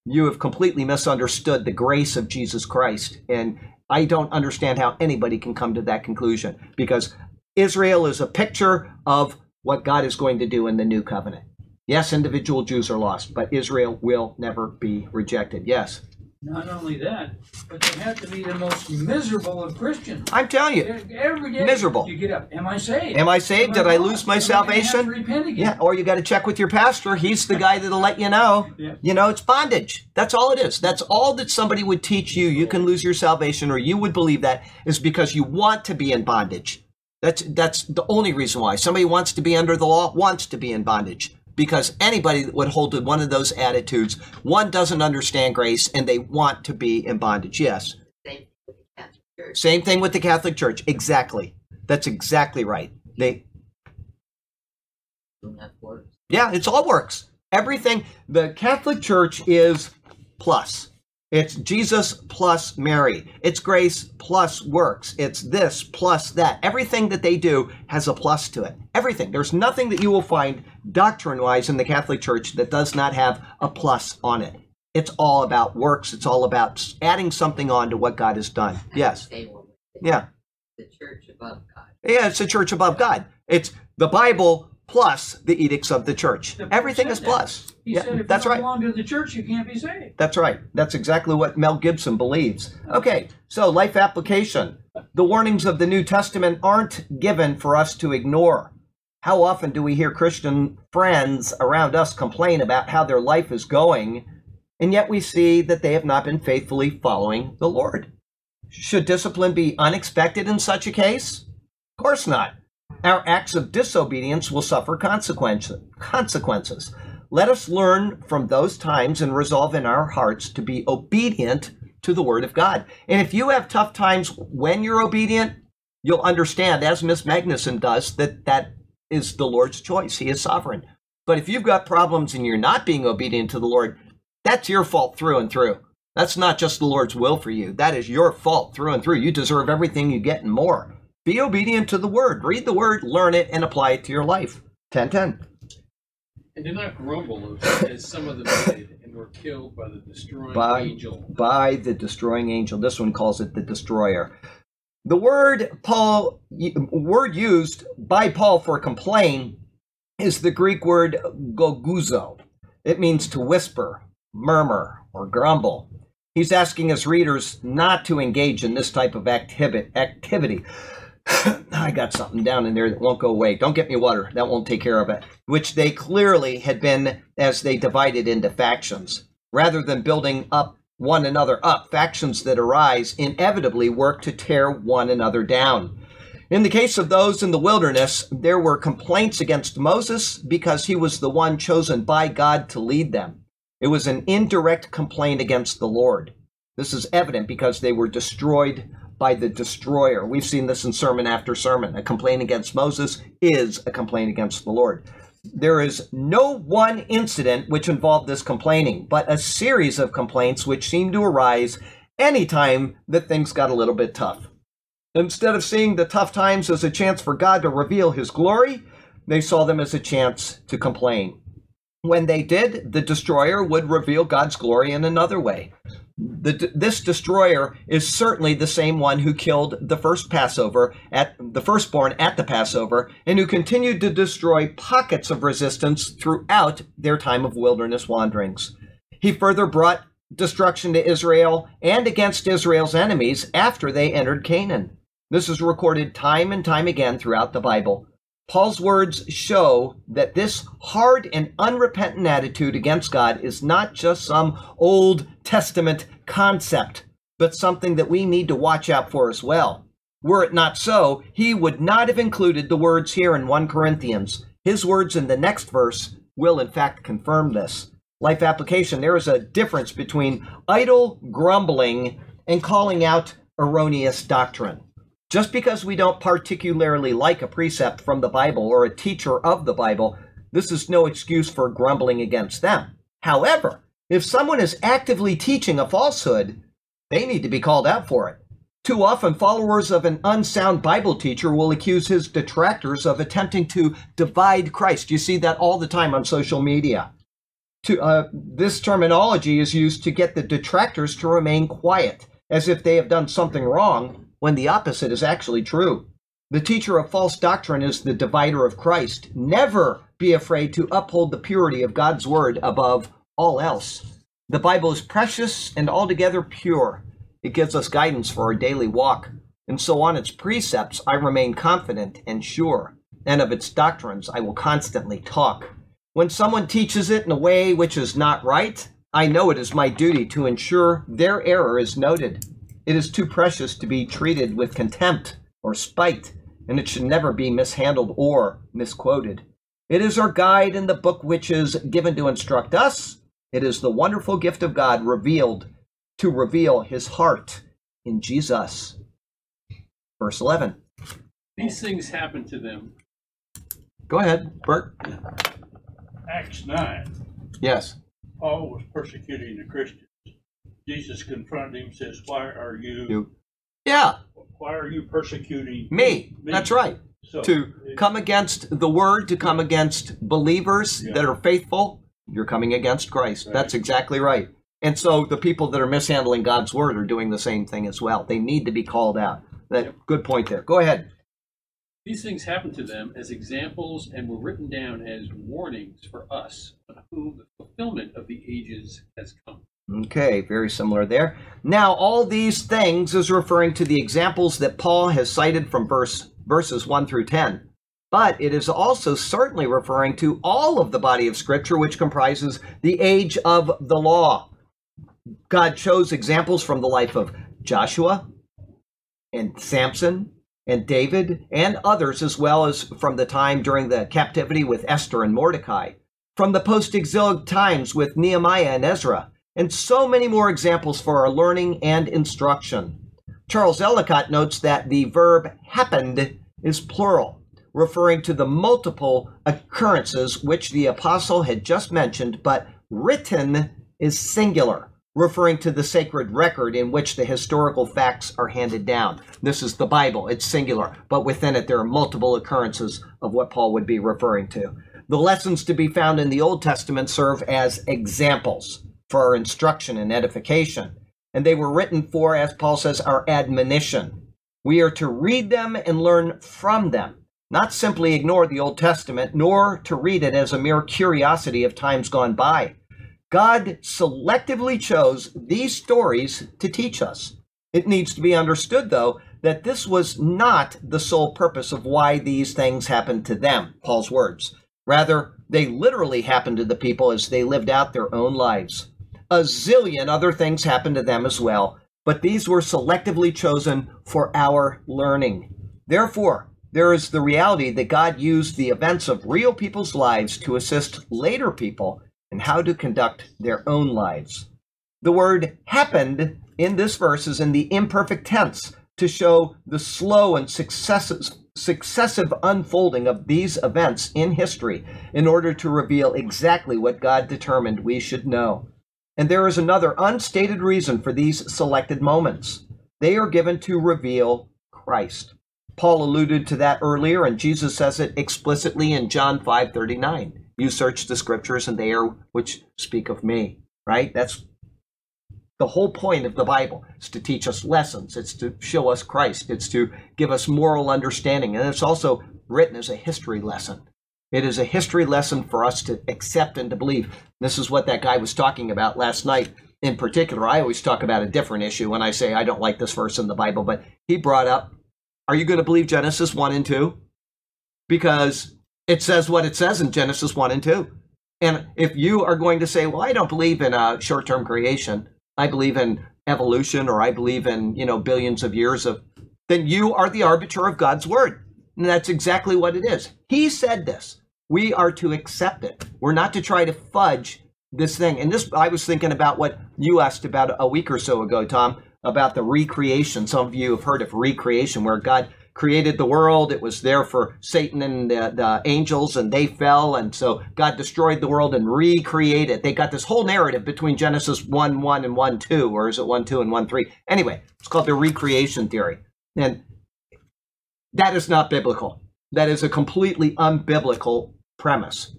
You have completely misunderstood the grace of Jesus Christ. And I don't understand how anybody can come to that conclusion because Israel is a picture of what God is going to do in the new covenant. Yes, individual Jews are lost, but Israel will never be rejected. Yes. Not only that, but they have to be the most miserable of Christians. I'm telling you, Every day, Miserable. You get up. Am I saved? Am I saved? Did I lose my Am I gonna have to salvation? repent again? Yeah, or you got to check with your pastor. He's the guy that'll let you know. Yeah. You know, it's bondage. That's all it is. That's all that somebody would teach you. You can lose your salvation, or you would believe that is because you want to be in bondage. That's that's the only reason why somebody wants to be under the law wants to be in bondage. Because anybody that would hold to one of those attitudes, one doesn't understand grace and they want to be in bondage. Yes. Same with the Catholic Church. Same thing with the Catholic Church. Exactly. That's exactly right. They Don't have works. Yeah, it's all works. Everything. The Catholic Church is plus. It's Jesus plus Mary. It's grace plus works. It's this plus that. Everything that they do has a plus to it. Everything. There's nothing that you will find doctrine wise in the Catholic Church that does not have a plus on it. It's all about works. It's all about adding something on to what God has done. Yes. Stay one with Yeah. the church above God. Yeah, it's the church above God. It's the Bible plus the edicts of the church. Everything is plus. He Yeah, said if that's you right. don't belong to the church, you can't be saved. That's right. That's exactly what Mel Gibson believes. Okay, so life application. The warnings of the New Testament aren't given for us to ignore. How often do we hear Christian friends around us complain about how their life is going, and yet we see that they have not been faithfully following the Lord? Should discipline be unexpected in such a case? Of course not. Our acts of disobedience will suffer consequences. Let us learn from those times and resolve in our hearts to be obedient to the Word of God. And if you have tough times when you're obedient, you'll understand, as Miss Magnuson does, that that is the Lord's choice. He is sovereign. But if you've got problems and you're not being obedient to the Lord, that's your fault through and through. That's not just the Lord's will for you. That is your fault through and through. You deserve everything you get and more. Be obedient to the Word. Read the Word, learn it, and apply it to your life. 1010. And do not grumble as, some of them did and were killed by the destroying By- angel. by the destroying angel. This one calls it the destroyer. The word Paul word used by Paul for complain is the Greek word goguzo. It means to whisper, murmur, or grumble. He's asking his readers not to engage in this type of activi- activity. I got something down in there that won't go away. Don't get me water. That won't take care of it. Which they clearly had been as they divided into factions. Rather than building up one another up, factions that arise inevitably work to tear one another down. In the case of those in the wilderness, there were complaints against Moses because he was the one chosen by God to lead them. It was an indirect complaint against the Lord. This is evident because they were destroyed by the destroyer. We've seen this in sermon after sermon. A complaint against Moses is a complaint against the Lord. There is no one incident which involved this complaining, but a series of complaints which seem to arise anytime that things got a little bit tough. Instead of seeing the tough times as a chance for God to reveal his glory, they saw them as a chance to complain. When they did, the destroyer would reveal God's glory in another way. The, this destroyer is certainly the same one who killed the first Passover at the firstborn at the Passover and who continued to destroy pockets of resistance throughout their time of wilderness wanderings. He further brought destruction to Israel and against Israel's enemies after they entered Canaan. This is recorded time and time again throughout the Bible. Paul's words show that this hard and unrepentant attitude against God is not just some Old Testament concept, but something that we need to watch out for as well. Were it not so, he would not have included the words here in 1 Corinthians. His words in the next verse will, in fact, confirm this. Life application there is a difference between idle grumbling and calling out erroneous doctrine. Just because we don't particularly like a precept from the Bible or a teacher of the Bible, this is no excuse for grumbling against them. However, if someone is actively teaching a falsehood, they need to be called out for it. Too often, followers of an unsound Bible teacher will accuse his detractors of attempting to divide Christ. You see that all the time on social media. To, uh, this terminology is used to get the detractors to remain quiet, as if they have done something wrong, when the opposite is actually true. The teacher of false doctrine is the divider of Christ. Never be afraid to uphold the purity of God's word above all else. The Bible is precious and altogether pure. It gives us guidance for our daily walk. And so on its precepts, I remain confident and sure. And of its doctrines, I will constantly talk. When someone teaches it in a way which is not right, I know it is my duty to ensure their error is noted. It is too precious to be treated with contempt or spite, and it should never be mishandled or misquoted. It is our guide in the book which is given to instruct us. It is the wonderful gift of God revealed to reveal his heart in Jesus. Verse 11. These things happened to them. Go ahead, Bert. Acts nine, Yes. Paul was persecuting the Christians. Jesus confronted him, says, Why are you, You. Yeah, why are you persecuting me. That's right. So, To come against the word, to come against believers Yeah. that are faithful, you're coming against Christ. That's exactly right. And so the people that are mishandling God's word are doing the same thing as well. They need to be called out. That good point there. Go ahead. These things happened to them as examples and were written down as warnings for us on whom the fulfillment of the ages has come. Okay, very similar there. Now, all these things is referring to the examples that Paul has cited from verse verses 1 through 10. But it is also certainly referring to all of the body of scripture which comprises the age of the law. God chose examples from the life of Joshua and Samson and David and others as well as from the time during the captivity with Esther and Mordecai, from the post-exilic times with Nehemiah and Ezra, and so many more examples for our learning and instruction. Charles Ellicott notes that the verb happened is plural, referring to the multiple occurrences which the apostle had just mentioned, but written is singular, referring to the sacred record in which the historical facts are handed down. This is the Bible, it's singular, but within it there are multiple occurrences of what Paul would be referring to. The lessons to be found in the Old Testament serve as examples for our instruction and edification. And they were written for, as Paul says, our admonition. We are to read them and learn from them, not simply ignore the Old Testament, nor to read it as a mere curiosity of times gone by. God selectively chose these stories to teach us. It needs to be understood, though, that this was not the sole purpose of why these things happened to them, Paul's words. Rather, they literally happened to the people as they lived out their own lives. A zillion other things happened to them as well, but these were selectively chosen for our learning. Therefore, there is the reality that God used the events of real people's lives to assist later people in how to conduct their own lives. The word happened in this verse is in the imperfect tense to show the slow and successive, successive unfolding of these events in history in order to reveal exactly what God determined we should know. And there is another unstated reason for these selected moments. They are given to reveal Christ. Paul alluded to that earlier, and Jesus says it explicitly in John 5:39. You search the scriptures, and they are which speak of me. Right? That's the whole point of the Bible. It's to teach us lessons. It's to show us Christ. It's to give us moral understanding, and it's also written as a history lesson. It is a history lesson for us to accept and to believe. This is what that guy was talking about last night. In particular, I always talk about a different issue when I say I don't like this verse in the Bible, but he brought up, Are you going to believe Genesis 1 and 2? Because it says what it says in Genesis 1 and 2. And if you are going to say, Well, I don't believe in uh, a short term creation, I believe in evolution, or I believe in, you know, billions of years of, then you are the arbiter of God's word. And that's exactly what it is. He said this. We are to accept it. We're not to try to fudge this thing. And this, I was thinking about what you asked about a week or so ago, Tom, about the recreation. Some of you have heard of recreation, where God created the world. It was there for Satan and the, the angels, and they fell. And so God destroyed the world and recreated. They got this whole narrative between Genesis 1 1 and 1 2, or is it 1 2 and 1 3? Anyway, it's called the recreation theory. And that is not biblical. That is a completely unbiblical premise.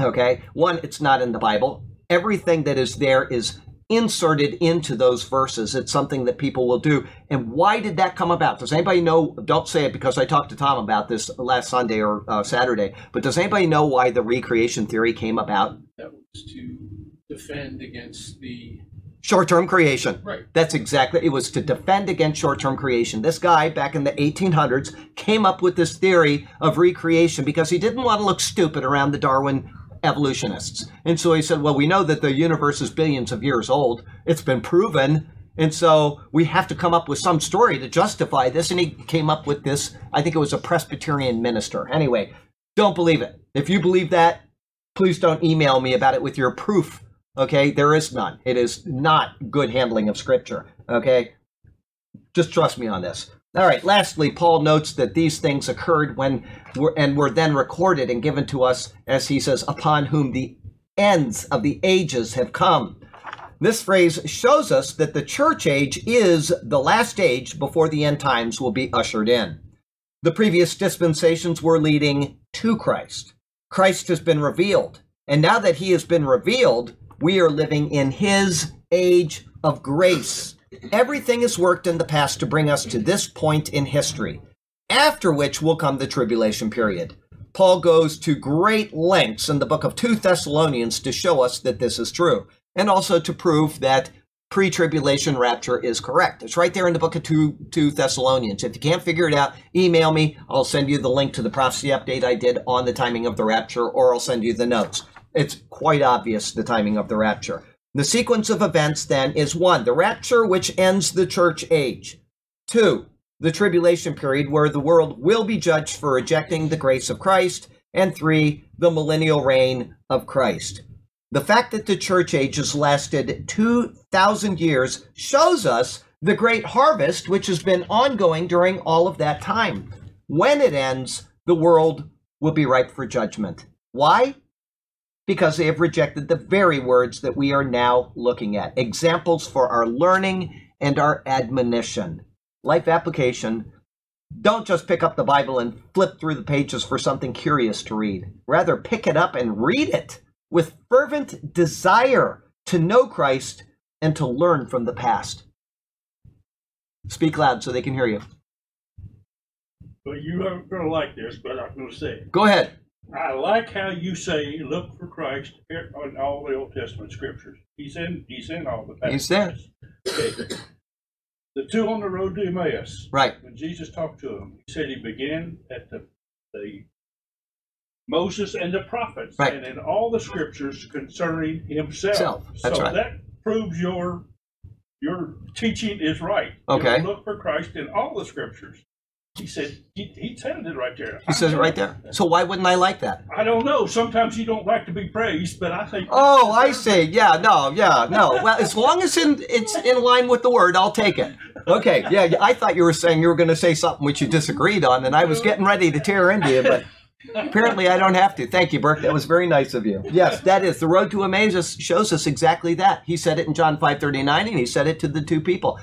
Okay? One, it's not in the Bible. Everything that is there is inserted into those verses. It's something that people will do. And why did that come about? Does anybody know? Don't say it because I talked to Tom about this last Sunday or uh, Saturday, but does anybody know why the recreation theory came about? That was to defend against the, Short term creation. right, That's exactly it was to defend against short-term creation. This guy back in the 1800s came up with this theory of recreation because he didn't want to look stupid around the Darwin evolutionists. And so he said, "Well, we know that the universe is billions of years old. It's been proven, and so we have to come up with some story to justify this." And he came up with this. I think it was a Presbyterian minister. Anyway, don't believe it. If you believe that, please don't email me about it with your proof. Okay, there is none. It is not good handling of scripture. Okay, just trust me on this. All right. Lastly, Paul notes that these things occurred when were and were then recorded and given to us, as he says, upon whom the ends of the ages have come. This phrase shows us that the church age is the last age before the end times will be ushered in. The previous dispensations were leading to Christ. Christ has been revealed. And now that he has been revealed, we are living in his age of grace. Everything has worked in the past to bring us to this point in history, after which will come the tribulation period. Paul goes to great lengths in the book of 2 Thessalonians to show us that this is true, and also to prove that pre tribulation rapture is correct. It's right there in the book of 2, 2 Thessalonians. If you can't figure it out, email me. I'll send you the link to the prophecy update I did on the timing of the rapture, or I'll send you the notes. It's quite obvious the timing of the rapture. The sequence of events then is one, the rapture, which ends the church age. Two, the tribulation period, where the world will be judged for rejecting the grace of Christ. And three, the millennial reign of Christ. The fact that the church age has lasted 2,000 years shows us the great harvest, which has been ongoing during all of that time. When it ends, the world will be ripe for judgment. Why? Because they have rejected the very words that we are now looking at. Examples for our learning and our admonition. Life application. Don't just pick up the Bible and flip through the pages for something curious to read. Rather, pick it up and read it with fervent desire to know Christ and to learn from the past. Speak loud so they can hear you. But you aren't gonna like this, but I'm gonna say it. Go ahead. I like how you say look for Christ in all the Old Testament scriptures. He's in he's in all the He's there. passages. Okay. The two on the road to Emmaus. Right. When Jesus talked to them, he said he began at the the Moses and the prophets, Right. and in all the scriptures concerning himself. Self. That's so right. that proves your your teaching is right. You Okay. look for Christ in all the scriptures. He said he, he said it right there. He says it right there. So why wouldn't I like that? I don't know. Sometimes you don't like to be praised, but I think. Oh, I see. Yeah, no, yeah, no. Well, as long as in, it's in line with the word, I'll take it. Okay, yeah, yeah, I thought you were saying you were going to say something which you disagreed on, and I was getting ready to tear into you, but apparently I don't have to. Thank you, Burke. That was very nice of you. Yes, that is the road to Emmaus shows us exactly that. He said it in John five thirty nine, and he said it to the two people.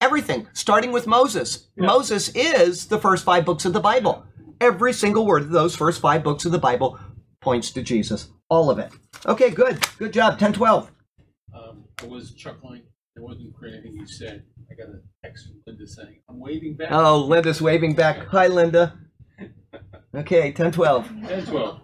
Everything, starting with Moses. Moses is the first five books of the Bible. Every single word of those first five books of the Bible points to Jesus. All of it. Okay, good. Good job. 10 12. um, I was chuckling. It wasn't for anything you said. I got a text from Linda saying, I'm waving back. Oh, Linda's waving back. Hi, Linda. Okay, 10 12. As well.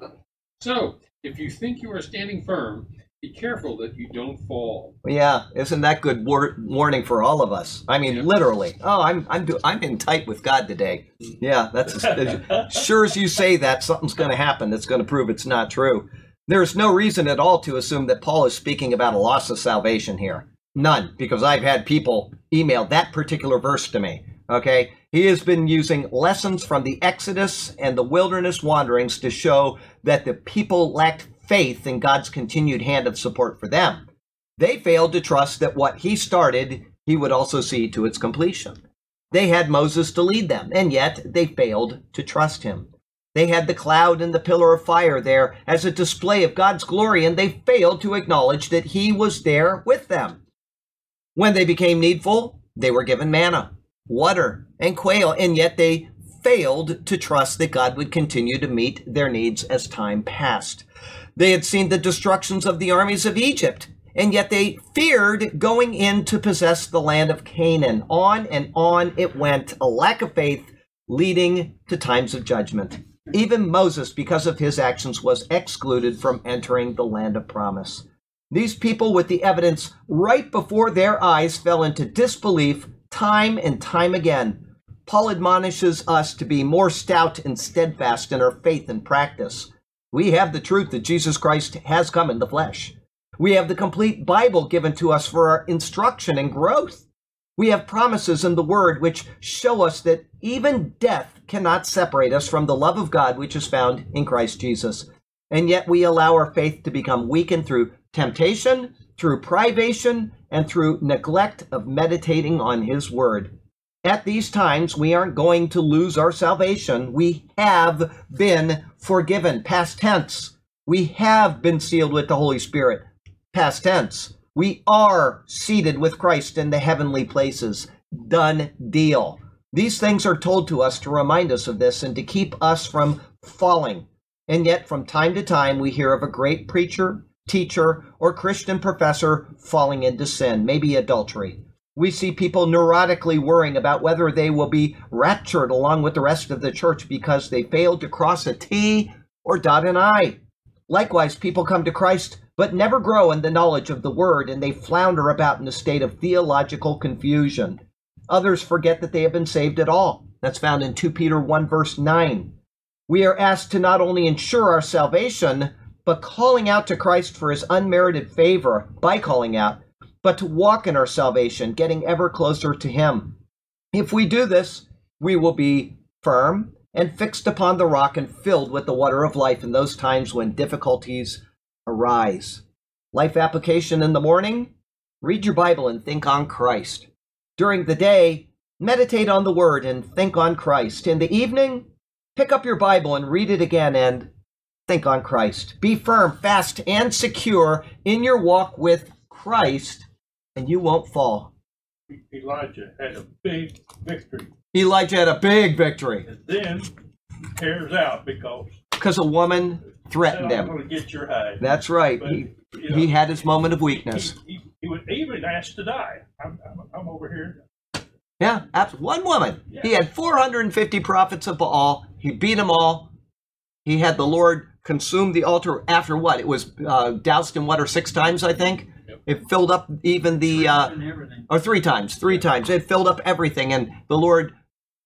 So, if you think you are standing firm, be careful that you don't fall. Yeah, isn't that good war- warning for all of us? I mean, Yeah. literally. Oh, I'm I'm do- I'm in tight with God today. Yeah, that's as, as sure as you say that something's going to happen that's going to prove it's not true. There's no reason at all to assume that Paul is speaking about a loss of salvation here. None, because I've had people email that particular verse to me. Okay, he has been using lessons from the Exodus and the wilderness wanderings to show that the people lacked faith in God's continued hand of support for them. They failed to trust that what he started, he would also see to its completion. They had Moses to lead them, and yet they failed to trust him. They had the cloud and the pillar of fire there as a display of God's glory, and they failed to acknowledge that he was there with them. When they became needful, they were given manna, water, and quail, and yet they failed to trust that God would continue to meet their needs as time passed. They had seen the destructions of the armies of Egypt, and yet they feared going in to possess the land of Canaan. On and on it went, a lack of faith leading to times of judgment. Even Moses, because of his actions, was excluded from entering the land of promise. These people, with the evidence right before their eyes, fell into disbelief time and time again. Paul admonishes us to be more stout and steadfast in our faith and practice. We have the truth that Jesus Christ has come in the flesh. We have the complete Bible given to us for our instruction and growth. We have promises in the Word which show us that even death cannot separate us from the love of God which is found in Christ Jesus. And yet we allow our faith to become weakened through temptation, through privation, and through neglect of meditating on His Word. At these times, we aren't going to lose our salvation. We have been forgiven. Past tense. We have been sealed with the Holy Spirit. Past tense. We are seated with Christ in the heavenly places. Done deal. These things are told to us to remind us of this and to keep us from falling. And yet, from time to time, we hear of a great preacher, teacher, or Christian professor falling into sin, maybe adultery. We see people neurotically worrying about whether they will be raptured along with the rest of the church because they failed to cross a T or dot an I. Likewise, people come to Christ but never grow in the knowledge of the Word, and they flounder about in a state of theological confusion. Others forget that they have been saved at all. That's found in 2 Peter 1, verse 9. We are asked to not only ensure our salvation, but calling out to Christ for his unmerited favor by calling out, but to walk in our salvation, getting ever closer to him. If we do this, we will be firm and fixed upon the rock and filled with the water of life in those times when difficulties arise. Life application in the morning read your Bible and think on Christ. During the day, meditate on the Word and think on Christ. In the evening, pick up your Bible and read it again and think on Christ. Be firm, fast, and secure in your walk with Christ, and you won't fall. Elijah had a big victory. Elijah had a big victory And then tears out because because a woman threatened I'm him. going to get your hide. That's right. But, He, you know, he had his moment of weakness. He, he, he would even ask to die. I'm, I'm, I'm over here. Yeah, one woman. He had 450 prophets of Baal. He beat them all. He had the Lord consume the altar after what? It was uh, doused in water six times, I think. Yep. It filled up even the, uh, or three times, three times. It filled up everything, and the Lord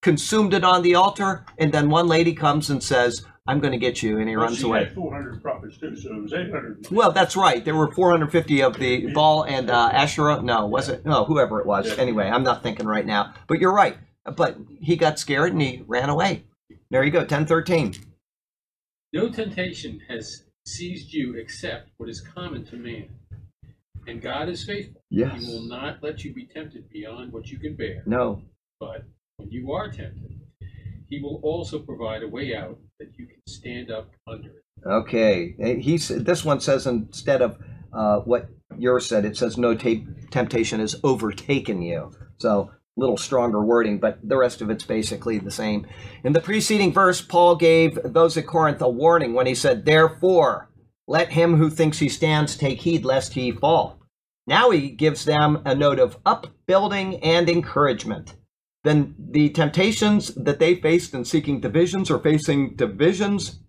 consumed it on the altar. And then one lady comes and says, I'm going to get you. And he Well, runs she away. had 400 prophets too, so it was 800. Well, that's right. There were 450 of the Baal and uh, Asherah. No, was it? No, whoever it was. Yeah. Anyway, I'm not thinking right now. But you're right. But he got scared and he ran away. There you go, 1013. No temptation has seized you except what is common to man. And God is faithful. Yes. He will not let you be tempted beyond what you can bear. No. But when you are tempted, he will also provide a way out that you can stand up under it. Okay. He's, this one says instead of uh, what yours said, it says no ta- temptation has overtaken you. So a little stronger wording, but the rest of it's basically the same. In the preceding verse, Paul gave those at Corinth a warning when he said, Therefore, let him who thinks he stands take heed lest he fall. Now he gives them a note of upbuilding and encouragement. Then the temptations that they faced in seeking divisions or facing divisions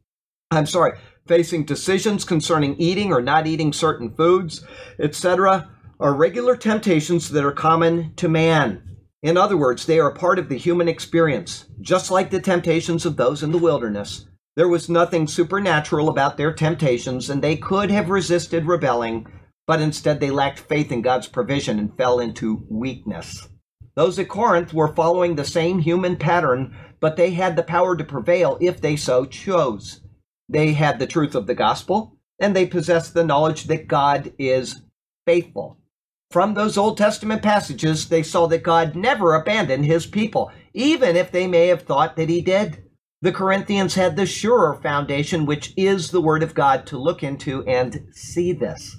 I'm sorry, facing decisions concerning eating or not eating certain foods, etc., are regular temptations that are common to man. In other words, they are part of the human experience, just like the temptations of those in the wilderness. There was nothing supernatural about their temptations, and they could have resisted rebelling, but instead they lacked faith in God's provision and fell into weakness. Those at Corinth were following the same human pattern, but they had the power to prevail if they so chose. They had the truth of the gospel, and they possessed the knowledge that God is faithful. From those Old Testament passages, they saw that God never abandoned his people, even if they may have thought that he did. The Corinthians had the surer foundation, which is the Word of God, to look into and see this.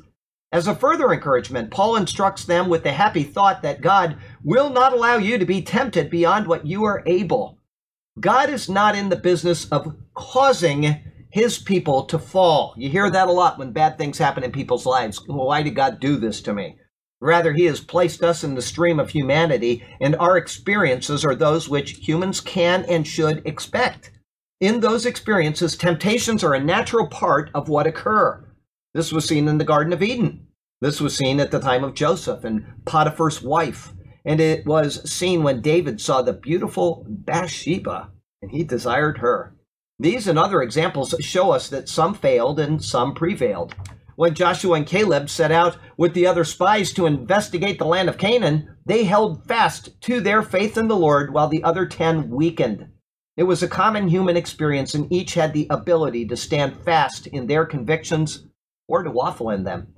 As a further encouragement, Paul instructs them with the happy thought that God will not allow you to be tempted beyond what you are able. God is not in the business of causing his people to fall. You hear that a lot when bad things happen in people's lives. Why did God do this to me? Rather, he has placed us in the stream of humanity, and our experiences are those which humans can and should expect. In those experiences, temptations are a natural part of what occur. This was seen in the Garden of Eden. This was seen at the time of Joseph and Potiphar's wife. And it was seen when David saw the beautiful Bathsheba and he desired her. These and other examples show us that some failed and some prevailed. When Joshua and Caleb set out with the other spies to investigate the land of Canaan, they held fast to their faith in the Lord while the other ten weakened. It was a common human experience, and each had the ability to stand fast in their convictions or to waffle in them.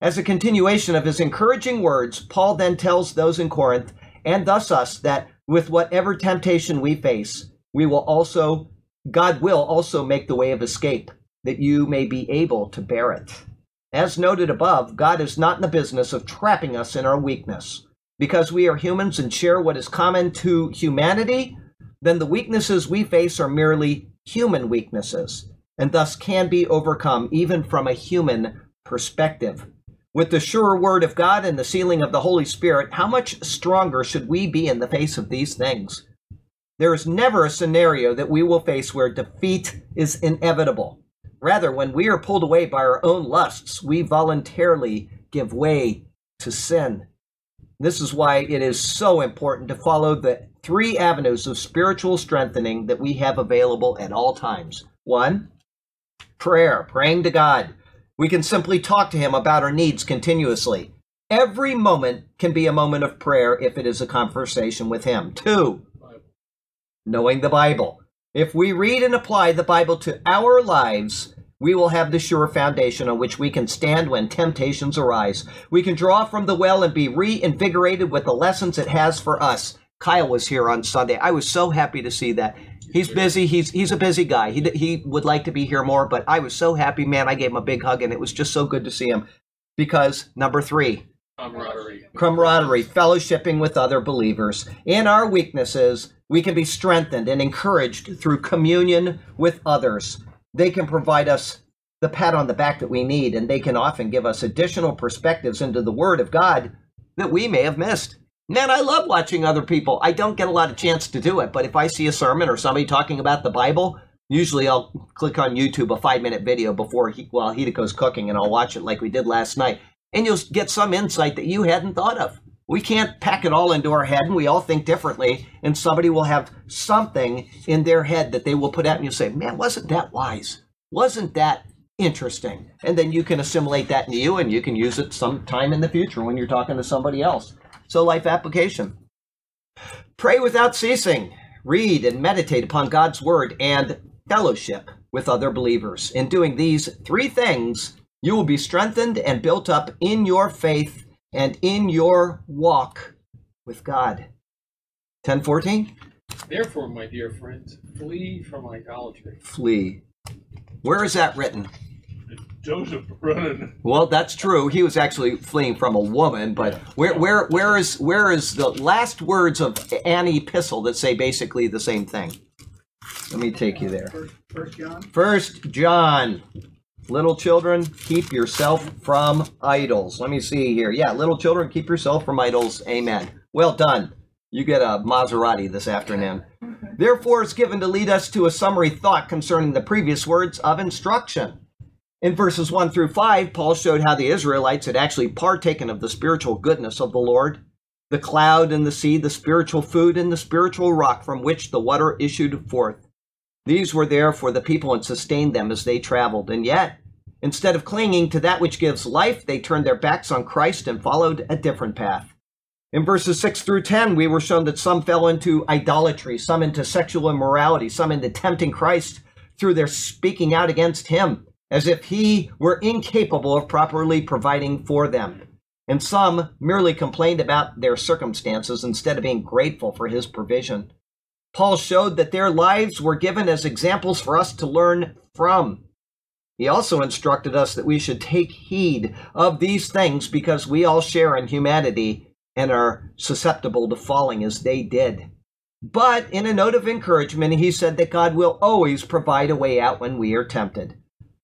As a continuation of his encouraging words, Paul then tells those in Corinth, and thus us, that with whatever temptation we face, we will also, God will also make the way of escape, that you may be able to bear it. As noted above, God is not in the business of trapping us in our weakness. Because we are humans and share what is common to humanity, then the weaknesses we face are merely human weaknesses, and thus can be overcome even from a human perspective. With the sure word of God and the sealing of the Holy Spirit, how much stronger should we be in the face of these things? There is never a scenario that we will face where defeat is inevitable. Rather, when we are pulled away by our own lusts, we voluntarily give way to sin. This is why it is so important to follow the three avenues of spiritual strengthening that we have available at all times. One, prayer, praying to God. We can simply talk to Him about our needs continuously. Every moment can be a moment of prayer if it is a conversation with Him. Two, knowing the Bible. If we read and apply the Bible to our lives, we will have the sure foundation on which we can stand when temptations arise. We can draw from the well and be reinvigorated with the lessons it has for us. Kyle was here on Sunday. I was so happy to see that. He's busy. He's he's a busy guy. He he would like to be here more, but I was so happy, man. I gave him a big hug, and it was just so good to see him. Because number three, camaraderie. camaraderie, fellowshipping with other believers. In our weaknesses, we can be strengthened and encouraged through communion with others. They can provide us the pat on the back that we need, and they can often give us additional perspectives into the Word of God that we may have missed. Man, I love watching other people. I don't get a lot of chance to do it, but if I see a sermon or somebody talking about the Bible, usually I'll click on YouTube a five minute video before he, while Hideko's cooking, and I'll watch it like we did last night, and you'll get some insight that you hadn't thought of. We can't pack it all into our head, and we all think differently. And somebody will have something in their head that they will put out, and you'll say, "Man, wasn't that wise? Wasn't that interesting?" And then you can assimilate that into you, and you can use it sometime in the future when you're talking to somebody else. So, life application: pray without ceasing, read and meditate upon God's word, and fellowship with other believers. In doing these three things, you will be strengthened and built up in your faith and in your walk with God. 1014? Therefore, my dear friends, flee from idolatry. Flee. Where is that written? Joseph running. Well, that's true. He was actually fleeing from a woman, but where where where is where is the last words of an epistle that say basically the same thing? Let me take you there. First, First John. First John. Little children, keep yourself from idols. Let me see here. Yeah, little children, keep yourself from idols. Amen. Well done. You get a Maserati this afternoon. Therefore, it's given to lead us to a summary thought concerning the previous words of instruction. In verses 1 through 5, Paul showed how the Israelites had actually partaken of the spiritual goodness of the Lord the cloud and the sea, the spiritual food, and the spiritual rock from which the water issued forth. These were there for the people and sustained them as they traveled. And yet, instead of clinging to that which gives life, they turned their backs on Christ and followed a different path. In verses 6 through 10, we were shown that some fell into idolatry, some into sexual immorality, some into tempting Christ through their speaking out against him, as if he were incapable of properly providing for them. and some merely complained about their circumstances instead of being grateful for his provision. Paul showed that their lives were given as examples for us to learn from. He also instructed us that we should take heed of these things because we all share in humanity and are susceptible to falling as they did. But in a note of encouragement, he said that God will always provide a way out when we are tempted.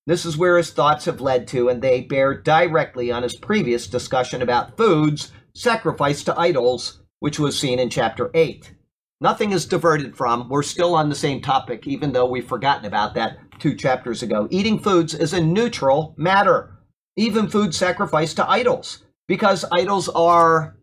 This is where his thoughts have led to, and they bear directly on his previous discussion about foods sacrificed to idols, which was seen in chapter 8. Nothing is diverted from. We're still on the same topic, even though we've forgotten about that two chapters ago. Eating foods is a neutral matter, even food sacrificed to idols, because idols are.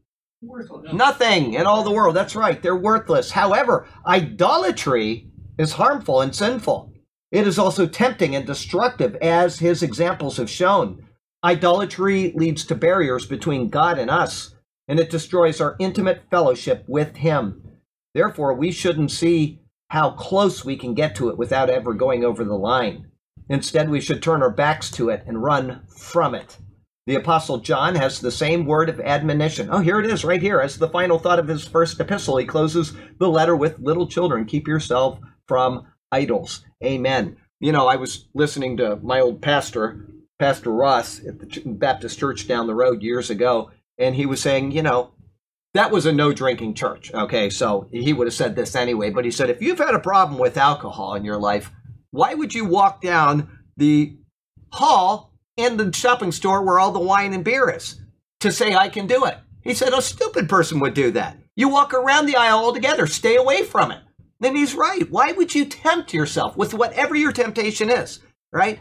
Nothing in all the world. That's right. They're worthless. However, idolatry is harmful and sinful. It is also tempting and destructive, as his examples have shown. Idolatry leads to barriers between God and us, and it destroys our intimate fellowship with Him. Therefore, we shouldn't see how close we can get to it without ever going over the line. Instead, we should turn our backs to it and run from it. The Apostle John has the same word of admonition. Oh, here it is, right here. As the final thought of his first epistle, he closes the letter with little children, keep yourself from idols. Amen. You know, I was listening to my old pastor, Pastor Ross, at the Baptist church down the road years ago, and he was saying, you know, that was a no drinking church. Okay, so he would have said this anyway, but he said, if you've had a problem with alcohol in your life, why would you walk down the hall in the shopping store where all the wine and beer is to say I can do it. He said a stupid person would do that. You walk around the aisle altogether, stay away from it. Then he's right. Why would you tempt yourself with whatever your temptation is, right?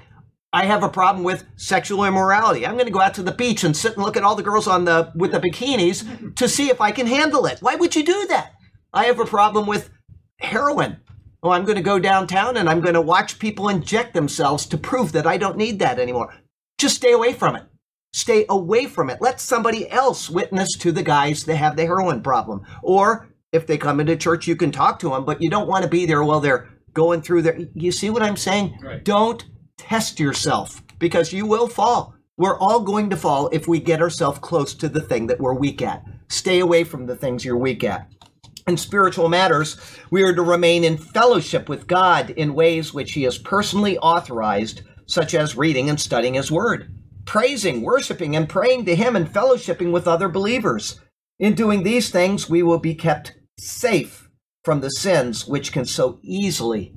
I have a problem with sexual immorality. I'm going to go out to the beach and sit and look at all the girls on the with the bikinis to see if I can handle it. Why would you do that? I have a problem with heroin. Oh, I'm going to go downtown and I'm going to watch people inject themselves to prove that I don't need that anymore. Just stay away from it. Stay away from it. Let somebody else witness to the guys that have the heroin problem. Or if they come into church, you can talk to them, but you don't want to be there while they're going through their. You see what I'm saying? Right. Don't test yourself because you will fall. We're all going to fall if we get ourselves close to the thing that we're weak at. Stay away from the things you're weak at. In spiritual matters, we are to remain in fellowship with God in ways which He has personally authorized such as reading and studying His Word, praising, worshiping, and praying to Him and fellowshipping with other believers. In doing these things, we will be kept safe from the sins which can so easily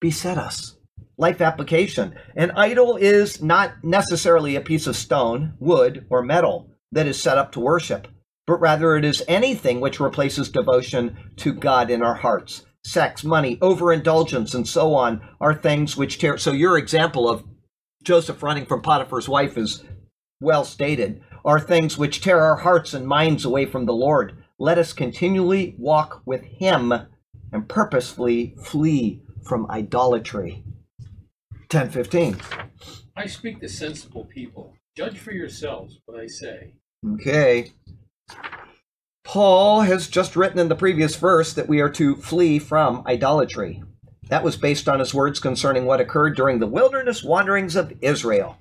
beset us. Life application. An idol is not necessarily a piece of stone, wood, or metal that is set up to worship, but rather it is anything which replaces devotion to God in our hearts sex, money, overindulgence, and so on are things which tear. So your example of Joseph running from Potiphar's wife is well stated. Are things which tear our hearts and minds away from the Lord. Let us continually walk with Him and purposefully flee from idolatry. 1015. I speak to sensible people. Judge for yourselves what I say. Okay. Paul has just written in the previous verse that we are to flee from idolatry. That was based on his words concerning what occurred during the wilderness wanderings of Israel.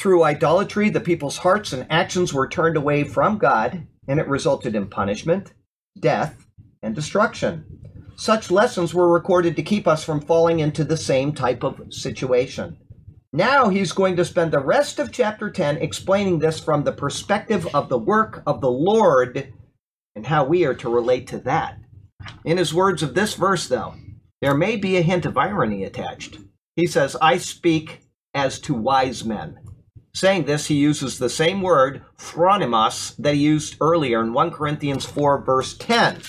Through idolatry, the people's hearts and actions were turned away from God, and it resulted in punishment, death, and destruction. Such lessons were recorded to keep us from falling into the same type of situation. Now he's going to spend the rest of chapter 10 explaining this from the perspective of the work of the Lord and how we are to relate to that. In his words of this verse, though, there may be a hint of irony attached. He says, I speak as to wise men. Saying this, he uses the same word, phronimos, that he used earlier in 1 Corinthians 4, verse 10,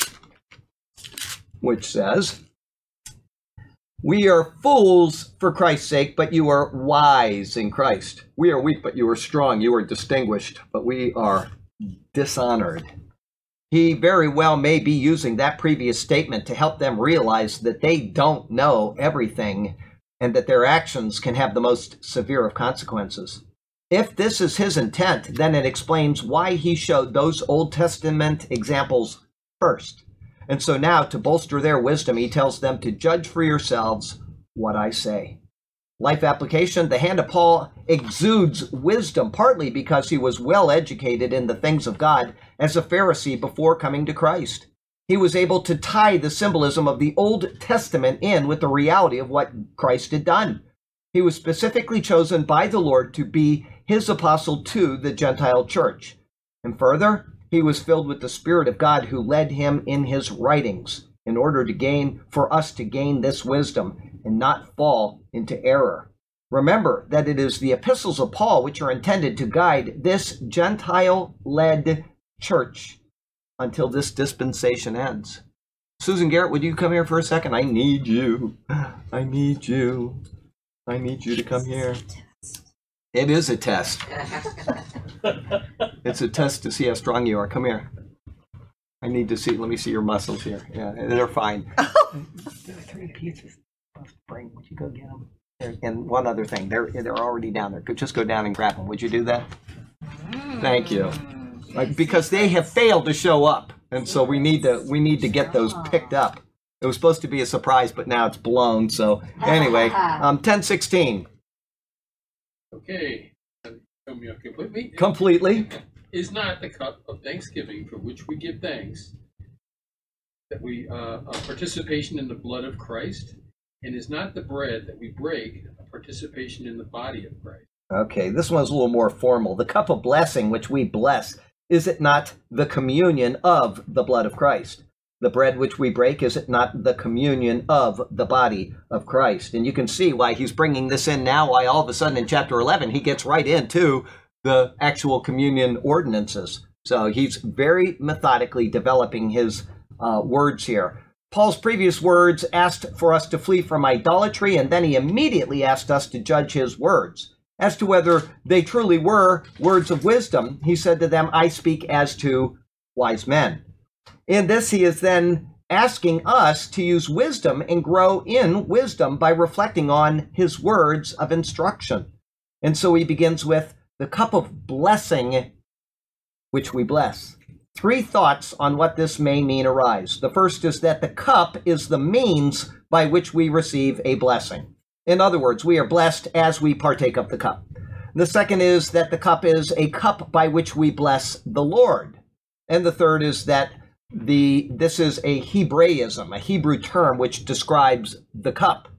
which says, We are fools for Christ's sake, but you are wise in Christ. We are weak, but you are strong. You are distinguished, but we are dishonored. He very well may be using that previous statement to help them realize that they don't know everything and that their actions can have the most severe of consequences. If this is his intent, then it explains why he showed those Old Testament examples first. And so now, to bolster their wisdom, he tells them to judge for yourselves what I say. Life application The hand of Paul exudes wisdom, partly because he was well educated in the things of God as a Pharisee before coming to Christ. He was able to tie the symbolism of the Old Testament in with the reality of what Christ had done. He was specifically chosen by the Lord to be his apostle to the Gentile church. And further, he was filled with the Spirit of God who led him in his writings in order to gain, for us to gain this wisdom and not fall into error. Remember that it is the epistles of Paul which are intended to guide this Gentile led church until this dispensation ends. Susan Garrett, would you come here for a second? I need you. I need you. I need you to come here. It is a test. It's a test to see how strong you are. Come here. I need to see. Let me see your muscles here. Yeah, they're fine. Three pieces of spring. Would you go get them? And one other thing, they're they're already down there. Could just go down and grab them. Would you do that? Thank you. Like, because they have failed to show up, and so we need to we need to get those picked up. It was supposed to be a surprise, but now it's blown. So anyway, um, ten sixteen Okay. Show me up completely. completely. Is not the cup of thanksgiving for which we give thanks that we uh, a participation in the blood of Christ, and is not the bread that we break a participation in the body of Christ. Okay, this one's a little more formal. The cup of blessing which we bless, is it not the communion of the blood of Christ? The bread which we break, is it not the communion of the body of Christ? And you can see why he's bringing this in now, why all of a sudden in chapter 11 he gets right into the actual communion ordinances. So he's very methodically developing his uh, words here. Paul's previous words asked for us to flee from idolatry, and then he immediately asked us to judge his words. As to whether they truly were words of wisdom, he said to them, I speak as to wise men. In this, he is then asking us to use wisdom and grow in wisdom by reflecting on his words of instruction. And so he begins with the cup of blessing which we bless. Three thoughts on what this may mean arise. The first is that the cup is the means by which we receive a blessing. In other words, we are blessed as we partake of the cup. The second is that the cup is a cup by which we bless the Lord. And the third is that the this is a Hebraism, a Hebrew term which describes the cup.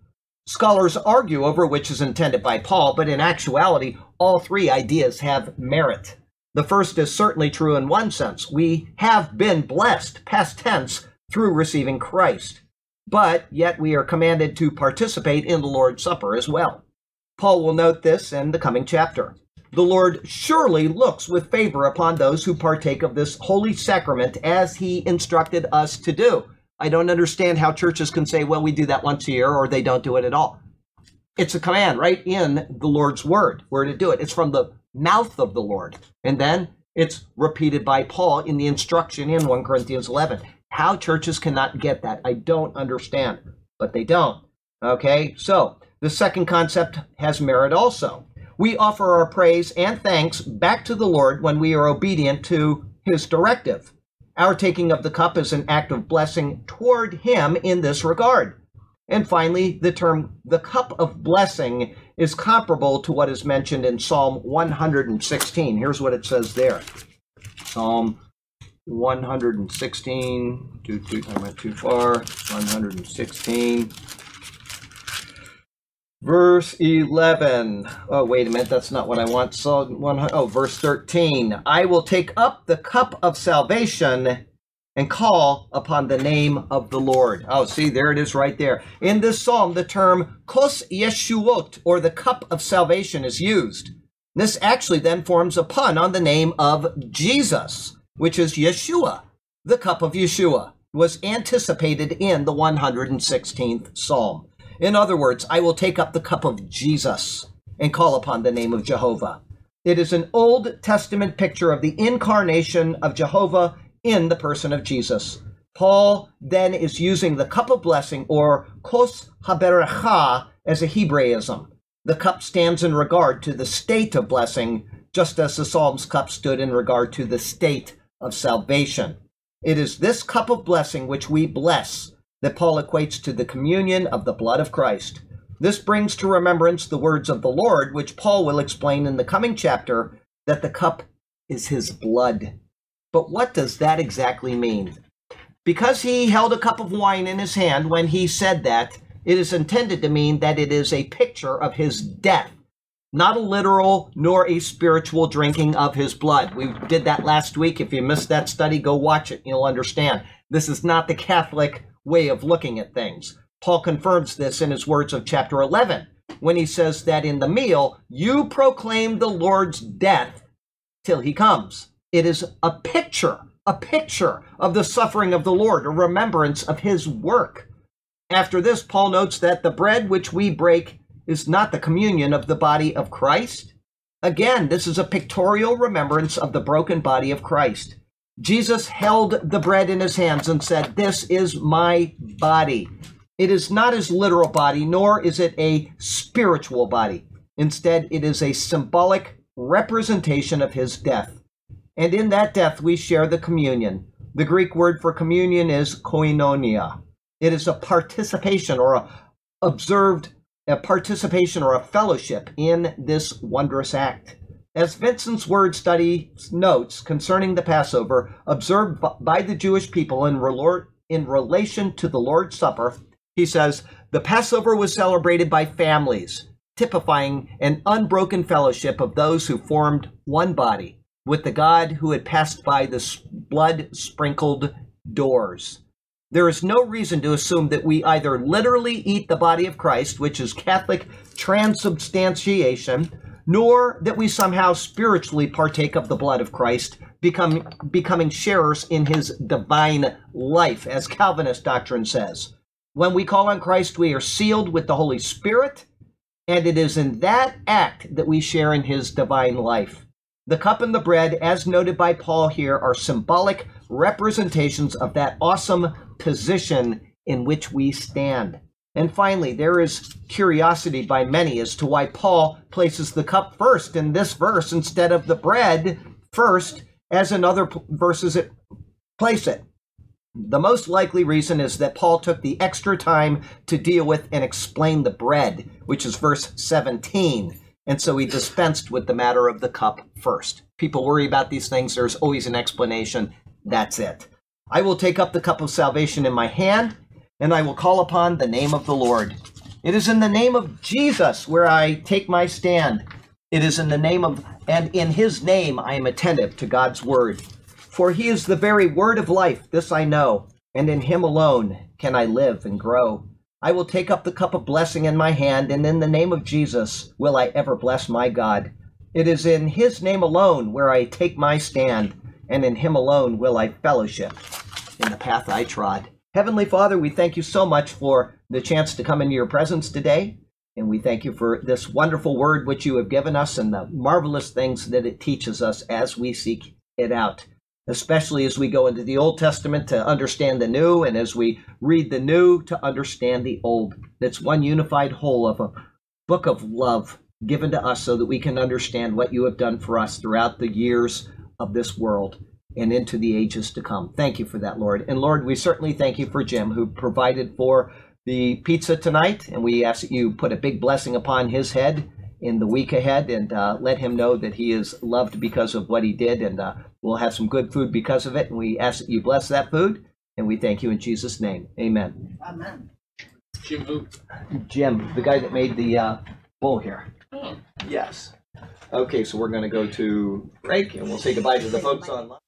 Scholars argue over which is intended by Paul, but in actuality, all three ideas have merit. The first is certainly true in one sense. We have been blessed, past tense, through receiving Christ. But yet we are commanded to participate in the Lord's Supper as well. Paul will note this in the coming chapter. The Lord surely looks with favor upon those who partake of this holy sacrament as he instructed us to do. I don't understand how churches can say, well, we do that once a year or they don't do it at all. It's a command right in the Lord's word. We're to do it. It's from the mouth of the Lord. And then it's repeated by Paul in the instruction in 1 Corinthians 11. How churches cannot get that, I don't understand, but they don't. Okay, so the second concept has merit also. We offer our praise and thanks back to the Lord when we are obedient to his directive. Our taking of the cup is an act of blessing toward him in this regard. And finally, the term the cup of blessing is comparable to what is mentioned in Psalm 116. Here's what it says there Psalm 116. Too, too, I went too far. 116. Verse 11. Oh, wait a minute. That's not what I want. So, one, oh, verse 13. I will take up the cup of salvation and call upon the name of the Lord. Oh, see, there it is right there. In this psalm, the term kos yeshuot, or the cup of salvation, is used. This actually then forms a pun on the name of Jesus, which is Yeshua. The cup of Yeshua was anticipated in the 116th psalm. In other words, I will take up the cup of Jesus and call upon the name of Jehovah. It is an Old Testament picture of the incarnation of Jehovah in the person of Jesus. Paul then is using the cup of blessing or kos haberecha as a Hebraism. The cup stands in regard to the state of blessing, just as the Psalms cup stood in regard to the state of salvation. It is this cup of blessing which we bless that Paul equates to the communion of the blood of Christ. This brings to remembrance the words of the Lord, which Paul will explain in the coming chapter, that the cup is his blood. But what does that exactly mean? Because he held a cup of wine in his hand when he said that, it is intended to mean that it is a picture of his death, not a literal nor a spiritual drinking of his blood. We did that last week. If you missed that study, go watch it. You'll understand. This is not the Catholic way of looking at things. Paul confirms this in his words of chapter 11 when he says that in the meal, you proclaim the Lord's death till he comes. It is a picture, a picture of the suffering of the Lord, a remembrance of his work. After this, Paul notes that the bread which we break is not the communion of the body of Christ. Again, this is a pictorial remembrance of the broken body of Christ. Jesus held the bread in his hands and said, This is my body. It is not his literal body, nor is it a spiritual body. Instead, it is a symbolic representation of his death. And in that death, we share the communion. The Greek word for communion is koinonia. It is a participation or a observed a participation or a fellowship in this wondrous act. As Vincent's word study notes concerning the Passover, observed by the Jewish people in, relor- in relation to the Lord's Supper, he says, the Passover was celebrated by families, typifying an unbroken fellowship of those who formed one body with the God who had passed by the blood sprinkled doors. There is no reason to assume that we either literally eat the body of Christ, which is Catholic transubstantiation, nor that we somehow spiritually partake of the blood of Christ, become, becoming sharers in his divine life, as Calvinist doctrine says. When we call on Christ, we are sealed with the Holy Spirit, and it is in that act that we share in his divine life. The cup and the bread, as noted by Paul here, are symbolic representations of that awesome position in which we stand. And finally, there is curiosity by many as to why Paul places the cup first in this verse instead of the bread first, as in other verses it place it. The most likely reason is that Paul took the extra time to deal with and explain the bread, which is verse 17. And so he dispensed with the matter of the cup first. People worry about these things. There's always an explanation. That's it. I will take up the cup of salvation in my hand, and I will call upon the name of the Lord. It is in the name of Jesus where I take my stand. It is in the name of, and in his name I am attentive to God's word. For he is the very word of life, this I know, and in him alone can I live and grow. I will take up the cup of blessing in my hand, and in the name of Jesus will I ever bless my God. It is in his name alone where I take my stand, and in him alone will I fellowship in the path I trod. Heavenly Father, we thank you so much for the chance to come into your presence today. And we thank you for this wonderful word which you have given us and the marvelous things that it teaches us as we seek it out, especially as we go into the Old Testament to understand the New and as we read the New to understand the Old. That's one unified whole of a book of love given to us so that we can understand what you have done for us throughout the years of this world and into the ages to come. Thank you for that, Lord. And Lord, we certainly thank you for Jim, who provided for the pizza tonight. And we ask that you put a big blessing upon his head in the week ahead and uh, let him know that he is loved because of what he did. And uh, we'll have some good food because of it. And we ask that you bless that food. And we thank you in Jesus' name. Amen. Amen. Jim who? Jim, the guy that made the uh, bowl here. Oh. Yes. Okay, so we're going to go to break and we'll say goodbye to the folks online.